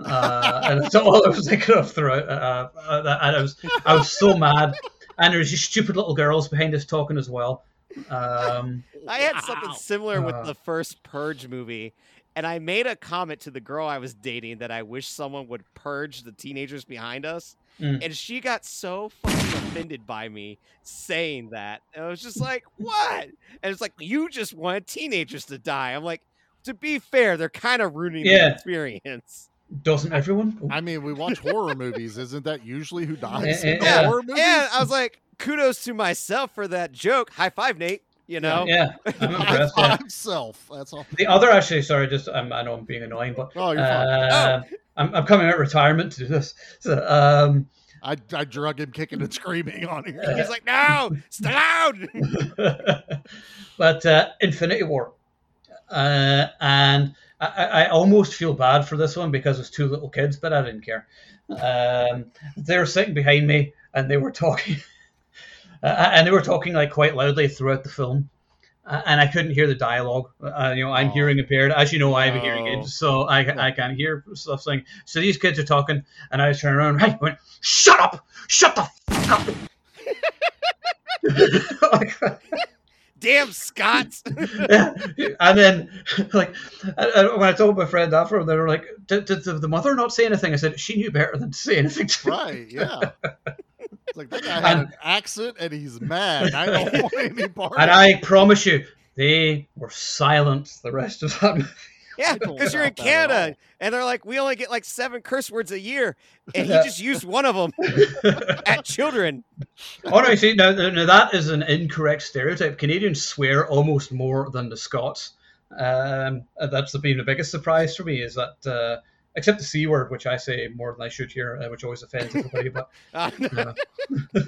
uh, and that's all I was thinking of throughout. Uh, uh, and I was, I was so mad. And there's just stupid little girls behind us talking as well. Um, I had something similar with Uh. the first Purge movie, and I made a comment to the girl I was dating that I wish someone would purge the teenagers behind us. Mm. And she got so fucking offended by me saying that. And I was just like, what? And it's like, you just wanted teenagers to die. I'm like, to be fair, they're kind of ruining the experience. Doesn't everyone? I mean, we watch horror movies. Isn't that usually who dies in the Yeah. horror movies? And I was like, kudos to myself for that joke. High five, Nate. You know? Yeah, I'm impressed. yeah. five self. That's all. The other, actually, sorry, just I'm, I know I'm being annoying, but Oh, you're fine. uh, I'm, I'm coming out of retirement to do this. So, um, I, I drug him kicking and screaming on here. He's like, no, stay loud. but uh, Infinity War, uh, and I, I almost feel bad for this one because it's two little kids, but I didn't care. Um, they're sitting behind me and they were talking, uh, and they were talking like quite loudly throughout the film. Uh, and I couldn't hear the dialogue. Uh, you know, I'm hearing impaired. As you know, I have a hearing Oh. aid, so I, I can't hear stuff saying. So these kids are talking, and I was turning around. I went, shut up! Shut the fuck up! Damn Scots. yeah. And then, like, and- and when I told my friend after, they were like, did, did the the mother not say anything? I said, she knew better than to say anything to me. Right, yeah. Like that guy had an accent and he's mad. I don't want any part And I promise you, they were silent the rest of that movie. Yeah, because you're in doubt that at Canada, and they're like, we only get like seven curse words a year, and he Yeah. just used one of them at children. Oh no, see, now, now that is an incorrect stereotype. Canadians swear almost more than the Scots. Um, that's been the biggest surprise for me is that, uh, except the C word, which I say more than I should here, uh, which always offends everybody. But Uh, uh,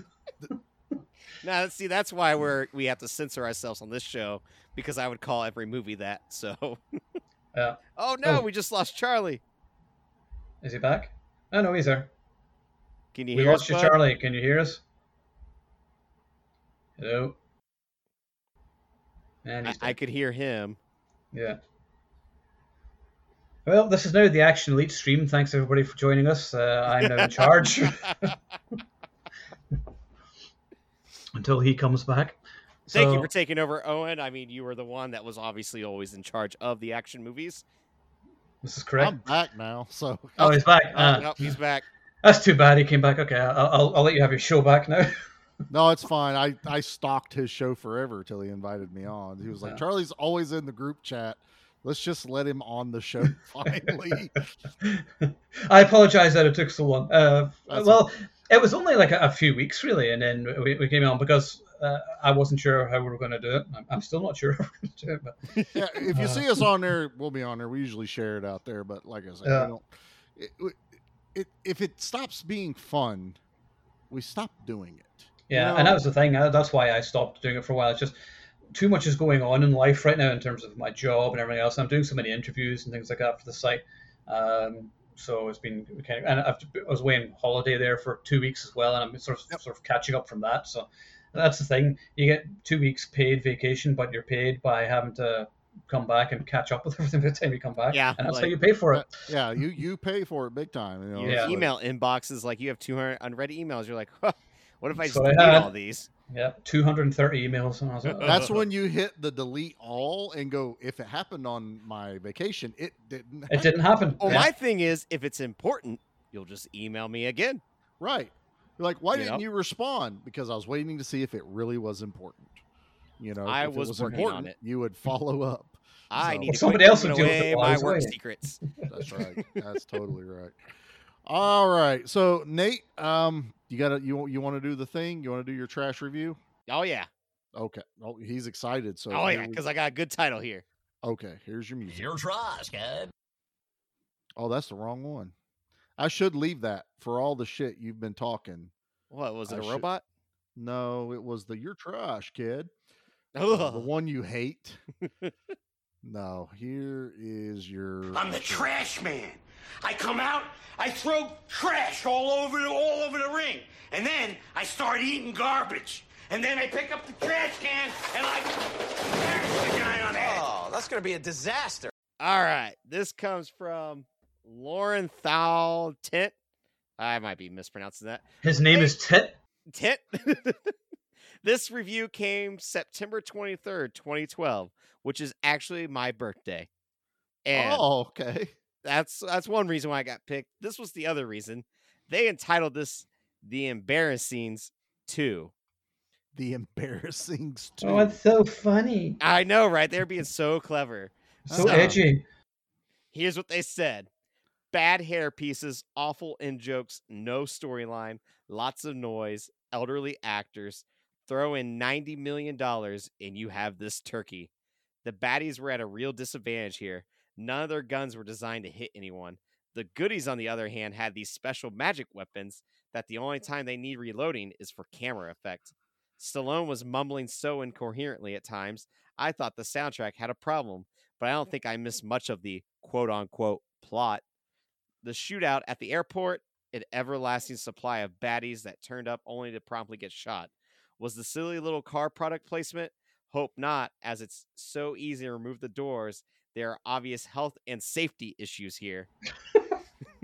now, see, that's why we're we have to censor ourselves on this show because I would call every movie that. So, yeah. oh no, Oh. we just lost Charlie. Is he back? Oh no, he's there. Can you we hear lost us, you? Charlie. Can you hear us? Hello. And I, I could hear him. Yeah. Well, this is now the Action Elite stream. Thanks everybody for joining us. Uh, I'm now in charge until he comes back. Thank you for taking over, Eoin. I mean, you were the one that was obviously always in charge of the action movies. This is correct. I'm back now, so oh, he's back. Oh, Ah, no, he's back. That's too bad. He came back. Okay, I'll, I'll, I'll let you have your show back now. no, it's fine. I I stalked his show forever till he invited me on. He was like, Yeah. Charlie's always in the group chat. Let's just let him on the show finally. I apologize that it took so long. Uh, That's well, it was only like a, a few weeks, really, and then we, we came on because uh, I wasn't sure how we were going to do it. I'm, I'm still not sure how we're going to do it, but yeah, if you Uh, see us on there, we'll be on there. We usually share it out there, but like I said, don't. It, it, if it stops being fun, we stop doing it. You Yeah, know? and that was the thing. That's why I stopped doing it for a while. It's just too much is going on in life right now in terms of my job and everything else. I'm doing so many interviews and things like that for the site. Um, so it's been kind of, and I've, I was away on holiday there for two weeks as well, and I'm sort of sort of catching up from that. So that's the thing. You get two weeks paid vacation, but you're paid by having to come back and catch up with everything by the time you come back. Yeah, and that's how you pay for it. Yeah, you you pay for it big time. You know, Your it's email inboxes like you have 200 unread emails. You're like, huh, what if I just So I delete had- all these? Yeah, 230 emails, and I was like, That's when you hit the delete all and go. If it happened on my vacation, it didn't. it didn't happen. Well, Yeah. my thing is, if it's important, you'll just email me again. Right. You're like, why You didn't know? you respond? Because I was waiting to see if it really was important. You know, I if was it was working on important, it. you would follow up. I So- need Well, to somebody else giving would deal with it away my work secrets. That's right. That's totally right. All right. So Nate, um, you gotta you you want to do the thing? You want to do your trash review? Oh yeah, Okay. Oh, he's excited. So oh yeah, because I got a good title here. okay. Here's your music. Your trash, kid. Oh, that's the wrong one. I should leave that for all the shit you've been talking. What was it? I A should- robot? No, it was the "You're trash, kid." Uh, the one you hate. no, here is your. I'm the trash man. I come out, I throw trash all over the, all over the ring, and then I start eating garbage. And then I pick up the trash can and I bash the guy on the head. Oh, that's going to be a disaster. All right. This comes from Lauren Thal Tit. I might be mispronouncing that. His name is Tit. Tit. this review came September 23rd, 2012, which is actually my birthday. And Oh, okay. that's that's one reason why I got picked. This was the other reason. They entitled this The Embarrassings 2. The embarrassing. Oh, it's so funny. I know, right? They're being so clever. So edgy. Here's what they said bad hair pieces, awful in jokes, no storyline, lots of noise, elderly actors. Throw in $90 million and you have this turkey. The baddies were at a real disadvantage here. None of their guns were designed to hit anyone. The goodies, on the other hand, had these special magic weapons that the only time they need reloading is for camera effect. Stallone was mumbling so incoherently at times, I thought the soundtrack had a problem, but I don't think I missed much of the quote unquote plot. The shootout at the airport, an everlasting supply of baddies that turned up only to promptly get shot. Was the silly little car product placement? Hope not, as it's so easy to remove the doors. There are obvious health and safety issues here.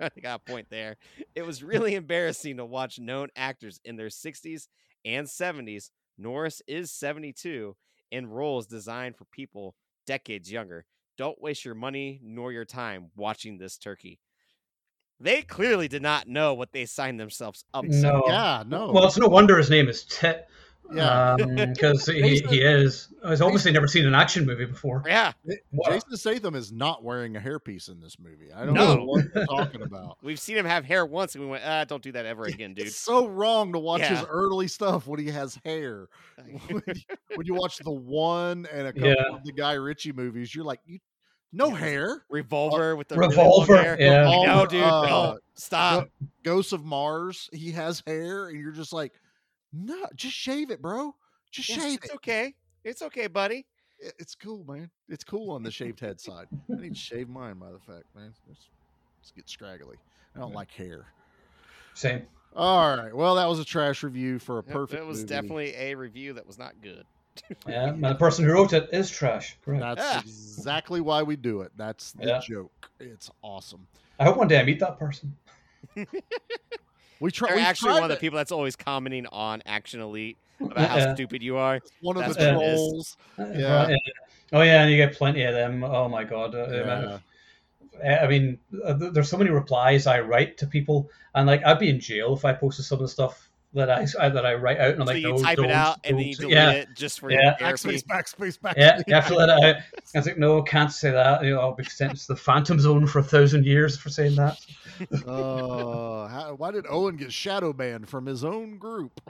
I got a point there. It was really embarrassing to watch known actors in their 60s and 70s. Norris is 72 in roles designed for people decades younger. Don't waste your money nor your time watching this turkey. They clearly did not know what they signed themselves up to. No. Yeah, no. Well, it's no wonder his name is Tit. Yeah. Because he, he is. He's obviously never seen an action movie before. Yeah. Jason Statham is not wearing a hairpiece in this movie. I don't No. know what you're talking about. We've seen him have hair once and we went, ah, don't do that ever again, dude. It's so wrong to watch his early stuff when he has hair. when, you, when you watch the one and a couple Yeah. of the Guy Ritchie movies, you're like, you no hair. Revolver with the Revolver, long hair. yeah. No, dude, uh, no. Stop. Go- Ghosts of Mars, he has hair, and you're just like, no, just shave it, bro. Just Yes, shave it's it. okay. It's okay, buddy. It's cool, man. It's cool on the shaved head side. I need to shave mine by the fact, man. Let's, let's get scraggly. I don't like hair. Same. All right. Well, that was a trash review for a perfect. It was movie. definitely a review that was not good. Yeah, and the person who wrote it is trash. Correct. That's Ah. exactly why we do it. That's the Yeah. joke. It's awesome. I hope one day I meet that person. We try. They're we actually tried one of the people that's always commenting on Action Elite about how stupid you are. One of That's the what it is. trolls. Yeah. Oh yeah, and you get plenty of them. Oh my god. Uh, Yeah. I mean, uh, there's so many replies I write to people, and like I'd be in jail if I posted some of the stuff that I, I that I write out, and I'm So like, you no, type it don't, out and then you delete yeah. it just for Yeah. therapy. Backspace, backspace, backspace. Yeah, you have to let it out. I was like, no, can't say that. You know, I'll be sent to the Phantom Zone for a thousand years for saying that. Uh, how, why did Eoin get shadow banned from his own group?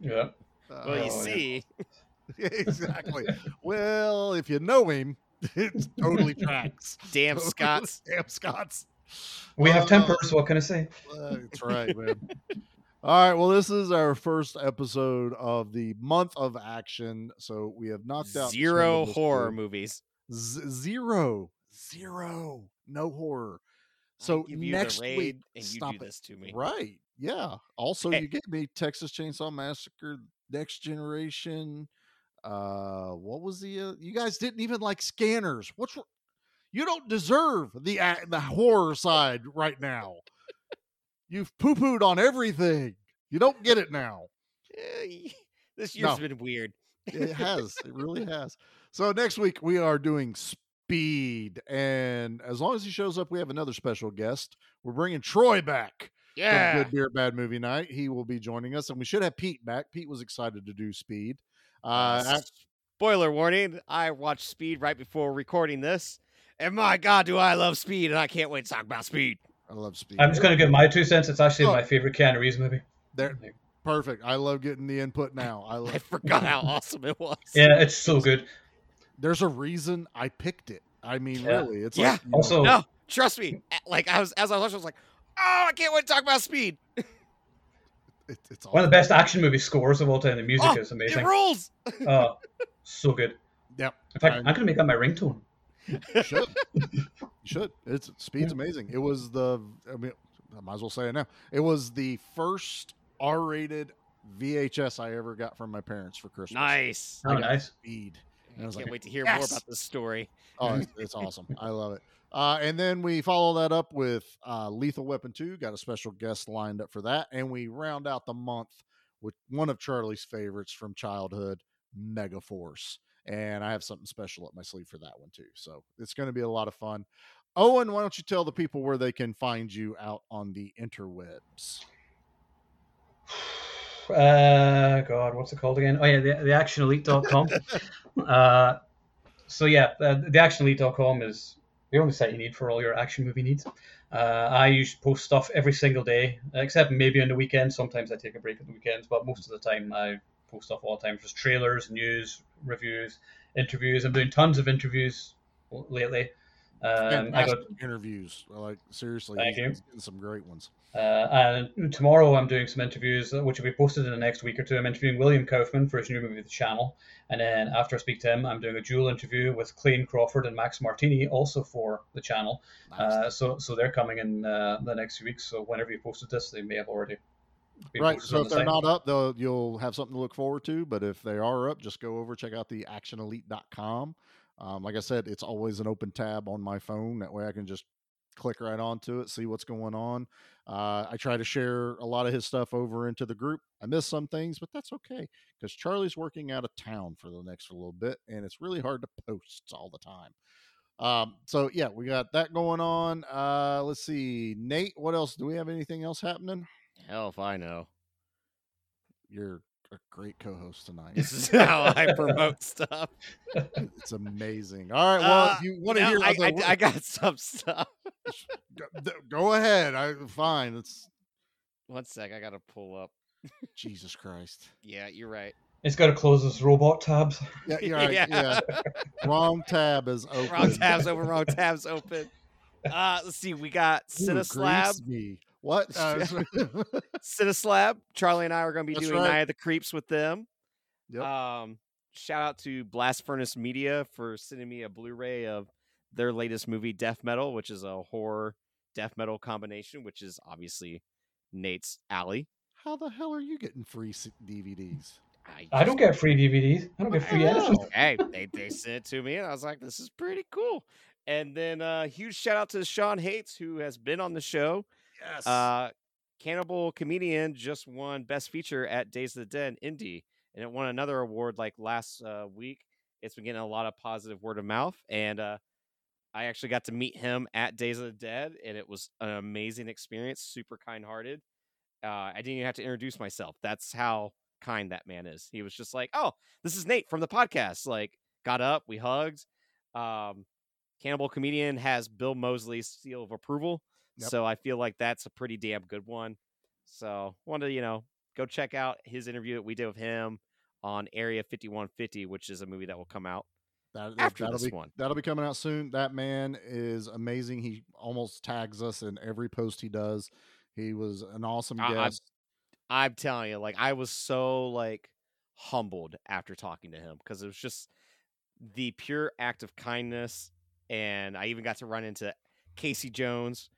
Yeah. Well, you Oh, yeah. see, exactly. well, if you know him, it totally tracks. damn Scots. Damn Scots. We have Uh, tempers. What can I say? Uh, That's right, man. All right. Well, this is our first episode of the month of action. So we have knocked out Zero some of this horror food. movies. Z- zero, zero, no horror. So next week, and you stop it. this to me. Right? Yeah. Also, Hey. you gave me Texas Chainsaw Massacre, Next Generation. Uh, what was the? Uh, you guys didn't even like Scanners. What's? You don't deserve the a- the horror side right now. You've poo pooed on everything. You don't get it now. Eh, This year's No. been weird. It has. It really has. So next week we are doing Speed, and as long as he shows up, we have another special guest. We're bringing Troy back. Yeah. Good Beer Bad Movie Night. He will be joining us, and we should have Pete back. Pete was excited to do Speed. Uh, Uh, spoiler warning: I watched Speed right before recording this, and my God, do I love Speed! And I can't wait to talk about Speed. I love Speed. I'm just going to give my two cents. It's actually Oh. my favorite Keanu Reeves movie. There, perfect. I love getting the input now. I I forgot how awesome it was. Yeah, it's so good. There's a reason I picked it. I mean, Yeah. really, it's Yeah. like you know, Also, No, trust me. Like I was, as I was watching, I was like, "Oh, I can't wait to talk about Speed." it, it's one of the best action movie scores of all time. The music Oh, is amazing. It rules. Uh, So good. Yep. In fact, And- I'm gonna make that my ringtone. You should. you should. It's speed's amazing. It was the. I mean, I might as well say it now. It was the first R-rated VHS I ever got from my parents for Christmas. Nice. Oh, nice. Speed. And I I was can't like, wait to hear more about this story. Oh, it's, it's awesome. I love it. Uh, and then we follow that up with uh, Lethal Weapon 2. Got a special guest lined up for that. And we round out the month with one of Charlie's favorites from childhood, Megaforce. And I have something special up my sleeve for that one too. So it's going to be a lot of fun. Eoin, why don't you tell the people where they can find you out on the interwebs? Uh, God, what's it called again? Oh yeah, the, actionelite.com. uh, so yeah, uh, the actionelite.com is the only site you need for all your action movie needs. Uh, I usually post stuff every single day, except maybe on the weekends. Sometimes I take a break at the weekends, but most of the time I post stuff all the time. Just trailers, news, reviews, interviews. I'm doing tons of interviews lately. Um, I got interviews. Like seriously, Thank you. some great ones. Uh, and tomorrow I'm doing some interviews, uh, which will be posted in the next week or two. I'm interviewing William Kaufman for his new movie, The Channel. And then after I speak to him, I'm doing a dual interview with Clayton Crawford and Max Martini, also for The Channel. Uh, so so they're coming in uh, the next few weeks. So whenever you posted this, they may have already been Right. So if the they're not up, though, you'll have something to look forward to. But if they are up, just go over, check out the actionelite.com. Um, like I said, it's always an open tab on my phone. That way I can just click right onto it, see what's going on. Uh, I try to share a lot of his stuff over into the group. I miss some things, but that's okay because Charlie's working out of town for the next little bit, and it's really hard to post all the time. Um, so yeah, we got that going on. Uh, let's see, Nate. What else? Do we have anything else happening? Hell if I know. You're a great co-host tonight. This is how I promote stuff. It's amazing. All right. Well, Uh, if you want to no, hear, I, other I, I got some stuff. go, go ahead. I fine. It's One sec, I gotta pull up. Jesus Christ. Yeah, you're right. It's got to close those robot tabs. Yeah, you're right. Yeah. yeah. Wrong tab is open. Wrong tabs over, wrong tabs open. Uh, let's see, we got Ooh, Cineslab. Grease me. What? Uh, Cineslab. Charlie and I are going to be That's doing right. Night of the Creeps with them. Yep. Um, shout out to Blast Furnace Media for sending me a Blu-ray of their latest movie, Death Metal, which is a horror death metal combination, which is obviously Nate's alley. How the hell are you getting free s- DVDs? I don't get free DVDs. I don't get free anything. hey, they, they sent it to me, and I was like, this is pretty cool. And then uh huge shout out to Sean Hates, who has been on the show. Yes. Uh Cannibal Comedian just won Best Feature at Days of the Dead Indie, and it won another award like last uh, week. It's been getting a lot of positive word of mouth, and uh, I actually got to meet him at Days of the Dead, and it was an amazing experience. Super kind hearted. Uh, I didn't even have to introduce myself. That's how kind that man is. He was just like, "Oh, this is Nate from the podcast." Like, got up, we hugged. Um, Cannibal Comedian has Bill Moseley's seal of approval, Yep. so I feel like that's a pretty damn good one. So, wanted to you know go check out his interview that we did with him on Area 5150, which is a movie that will come out That, after that'll this be, one. That'll be coming out soon. That man is amazing. He almost tags us in every post he does. He was an awesome I- guest. I'm telling you, like I was so like humbled after talking to him because it was just the pure act of kindness, and I even got to run into Casey Jones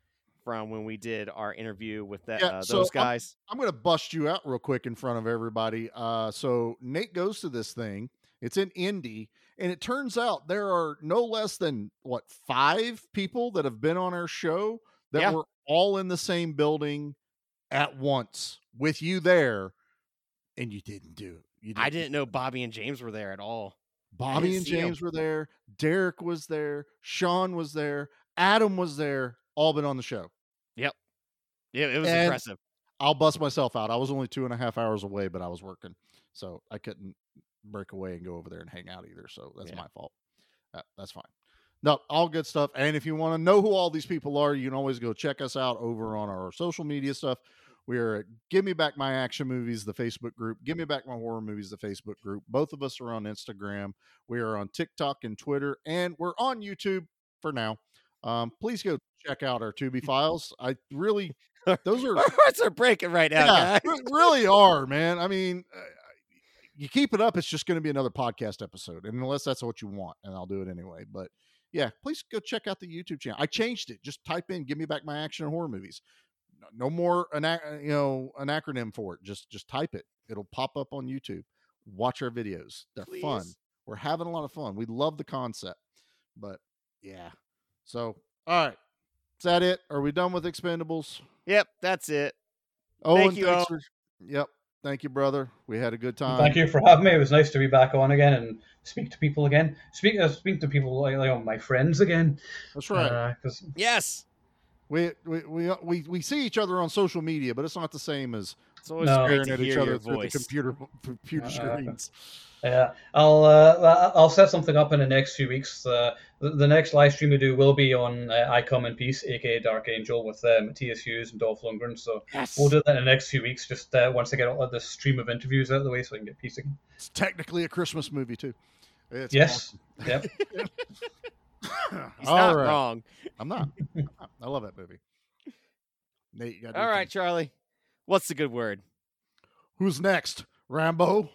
from when we did our interview with that, Yeah, uh, so those I'm- guys. I'm, going to bust you out real quick in front of everybody. Uh, so Nate goes to this thing. It's in Indy, and it turns out there are no less than what five people that have been on our show that Yeah. were all in the same building at once with you there, and you didn't do it. You I didn't know Bobby and James were there at all. Bobby and. James were there. Derek was there. Sean was there. Adam was there. All been on the show. Yep. Yeah, it was And impressive. I'll bust myself out. I was only two and a half hours away, but I was working, so I couldn't break away and go over there and hang out either. So that's Yeah. my fault. Uh, that's fine. No, all good stuff. And if you want to know who all these people are, you can always go check us out over on our social media stuff. We are at Give Me Back My Action Movies, the Facebook group. Give Me Back My Horror Movies, the Facebook group. Both of us are on Instagram. We are on TikTok and Twitter, and we're on YouTube for now. Um, please go check out our Tubi files. I really, those are Our hearts are breaking right now, yeah, guys. really are, man. I mean, uh, you keep it up, it's just going to be another podcast episode, and unless that's what you want, and I'll do it anyway. But yeah, please go check out the YouTube channel. I changed it. Just type in "Give me back my action and horror movies." No- more an ac- you know an acronym for it. Just just type it. It'll pop up on YouTube. Watch our videos. They're fun. We're having a lot of fun. We love the concept, but yeah. So all right, is that it? Are we done with Expendables? Yep, that's it. Oh, Thank and you, thanks Eoin. for yep. Thank you, brother. We had a good time. Thank you for having me. It was nice to be back on again and speak to people again. Speak, uh, speak to people like, like my friends again. That's right. Uh, 'cause- Yes. We, we we we we see each other on social media, but it's not the same as It's always No. staring at each other your through voice. the computer computer Uh, screens. Yeah, I'll uh, I'll set something up in the next few weeks. Uh, the, the next live stream we do will be on uh, I Come in Peace, aka Dark Angel, with uh, Matthias Hues and Dolph Lundgren. So Yes. we'll do that in the next few weeks. Just uh, once I get all of this stream of interviews out of the way, so I can get peace again. It's technically a Christmas movie too. It's yes. Yep. He's All not right. wrong. I'm not. I'm not. I love that movie. Nate, you got All right, Charlie. What's the good word? Who's next? Rambo.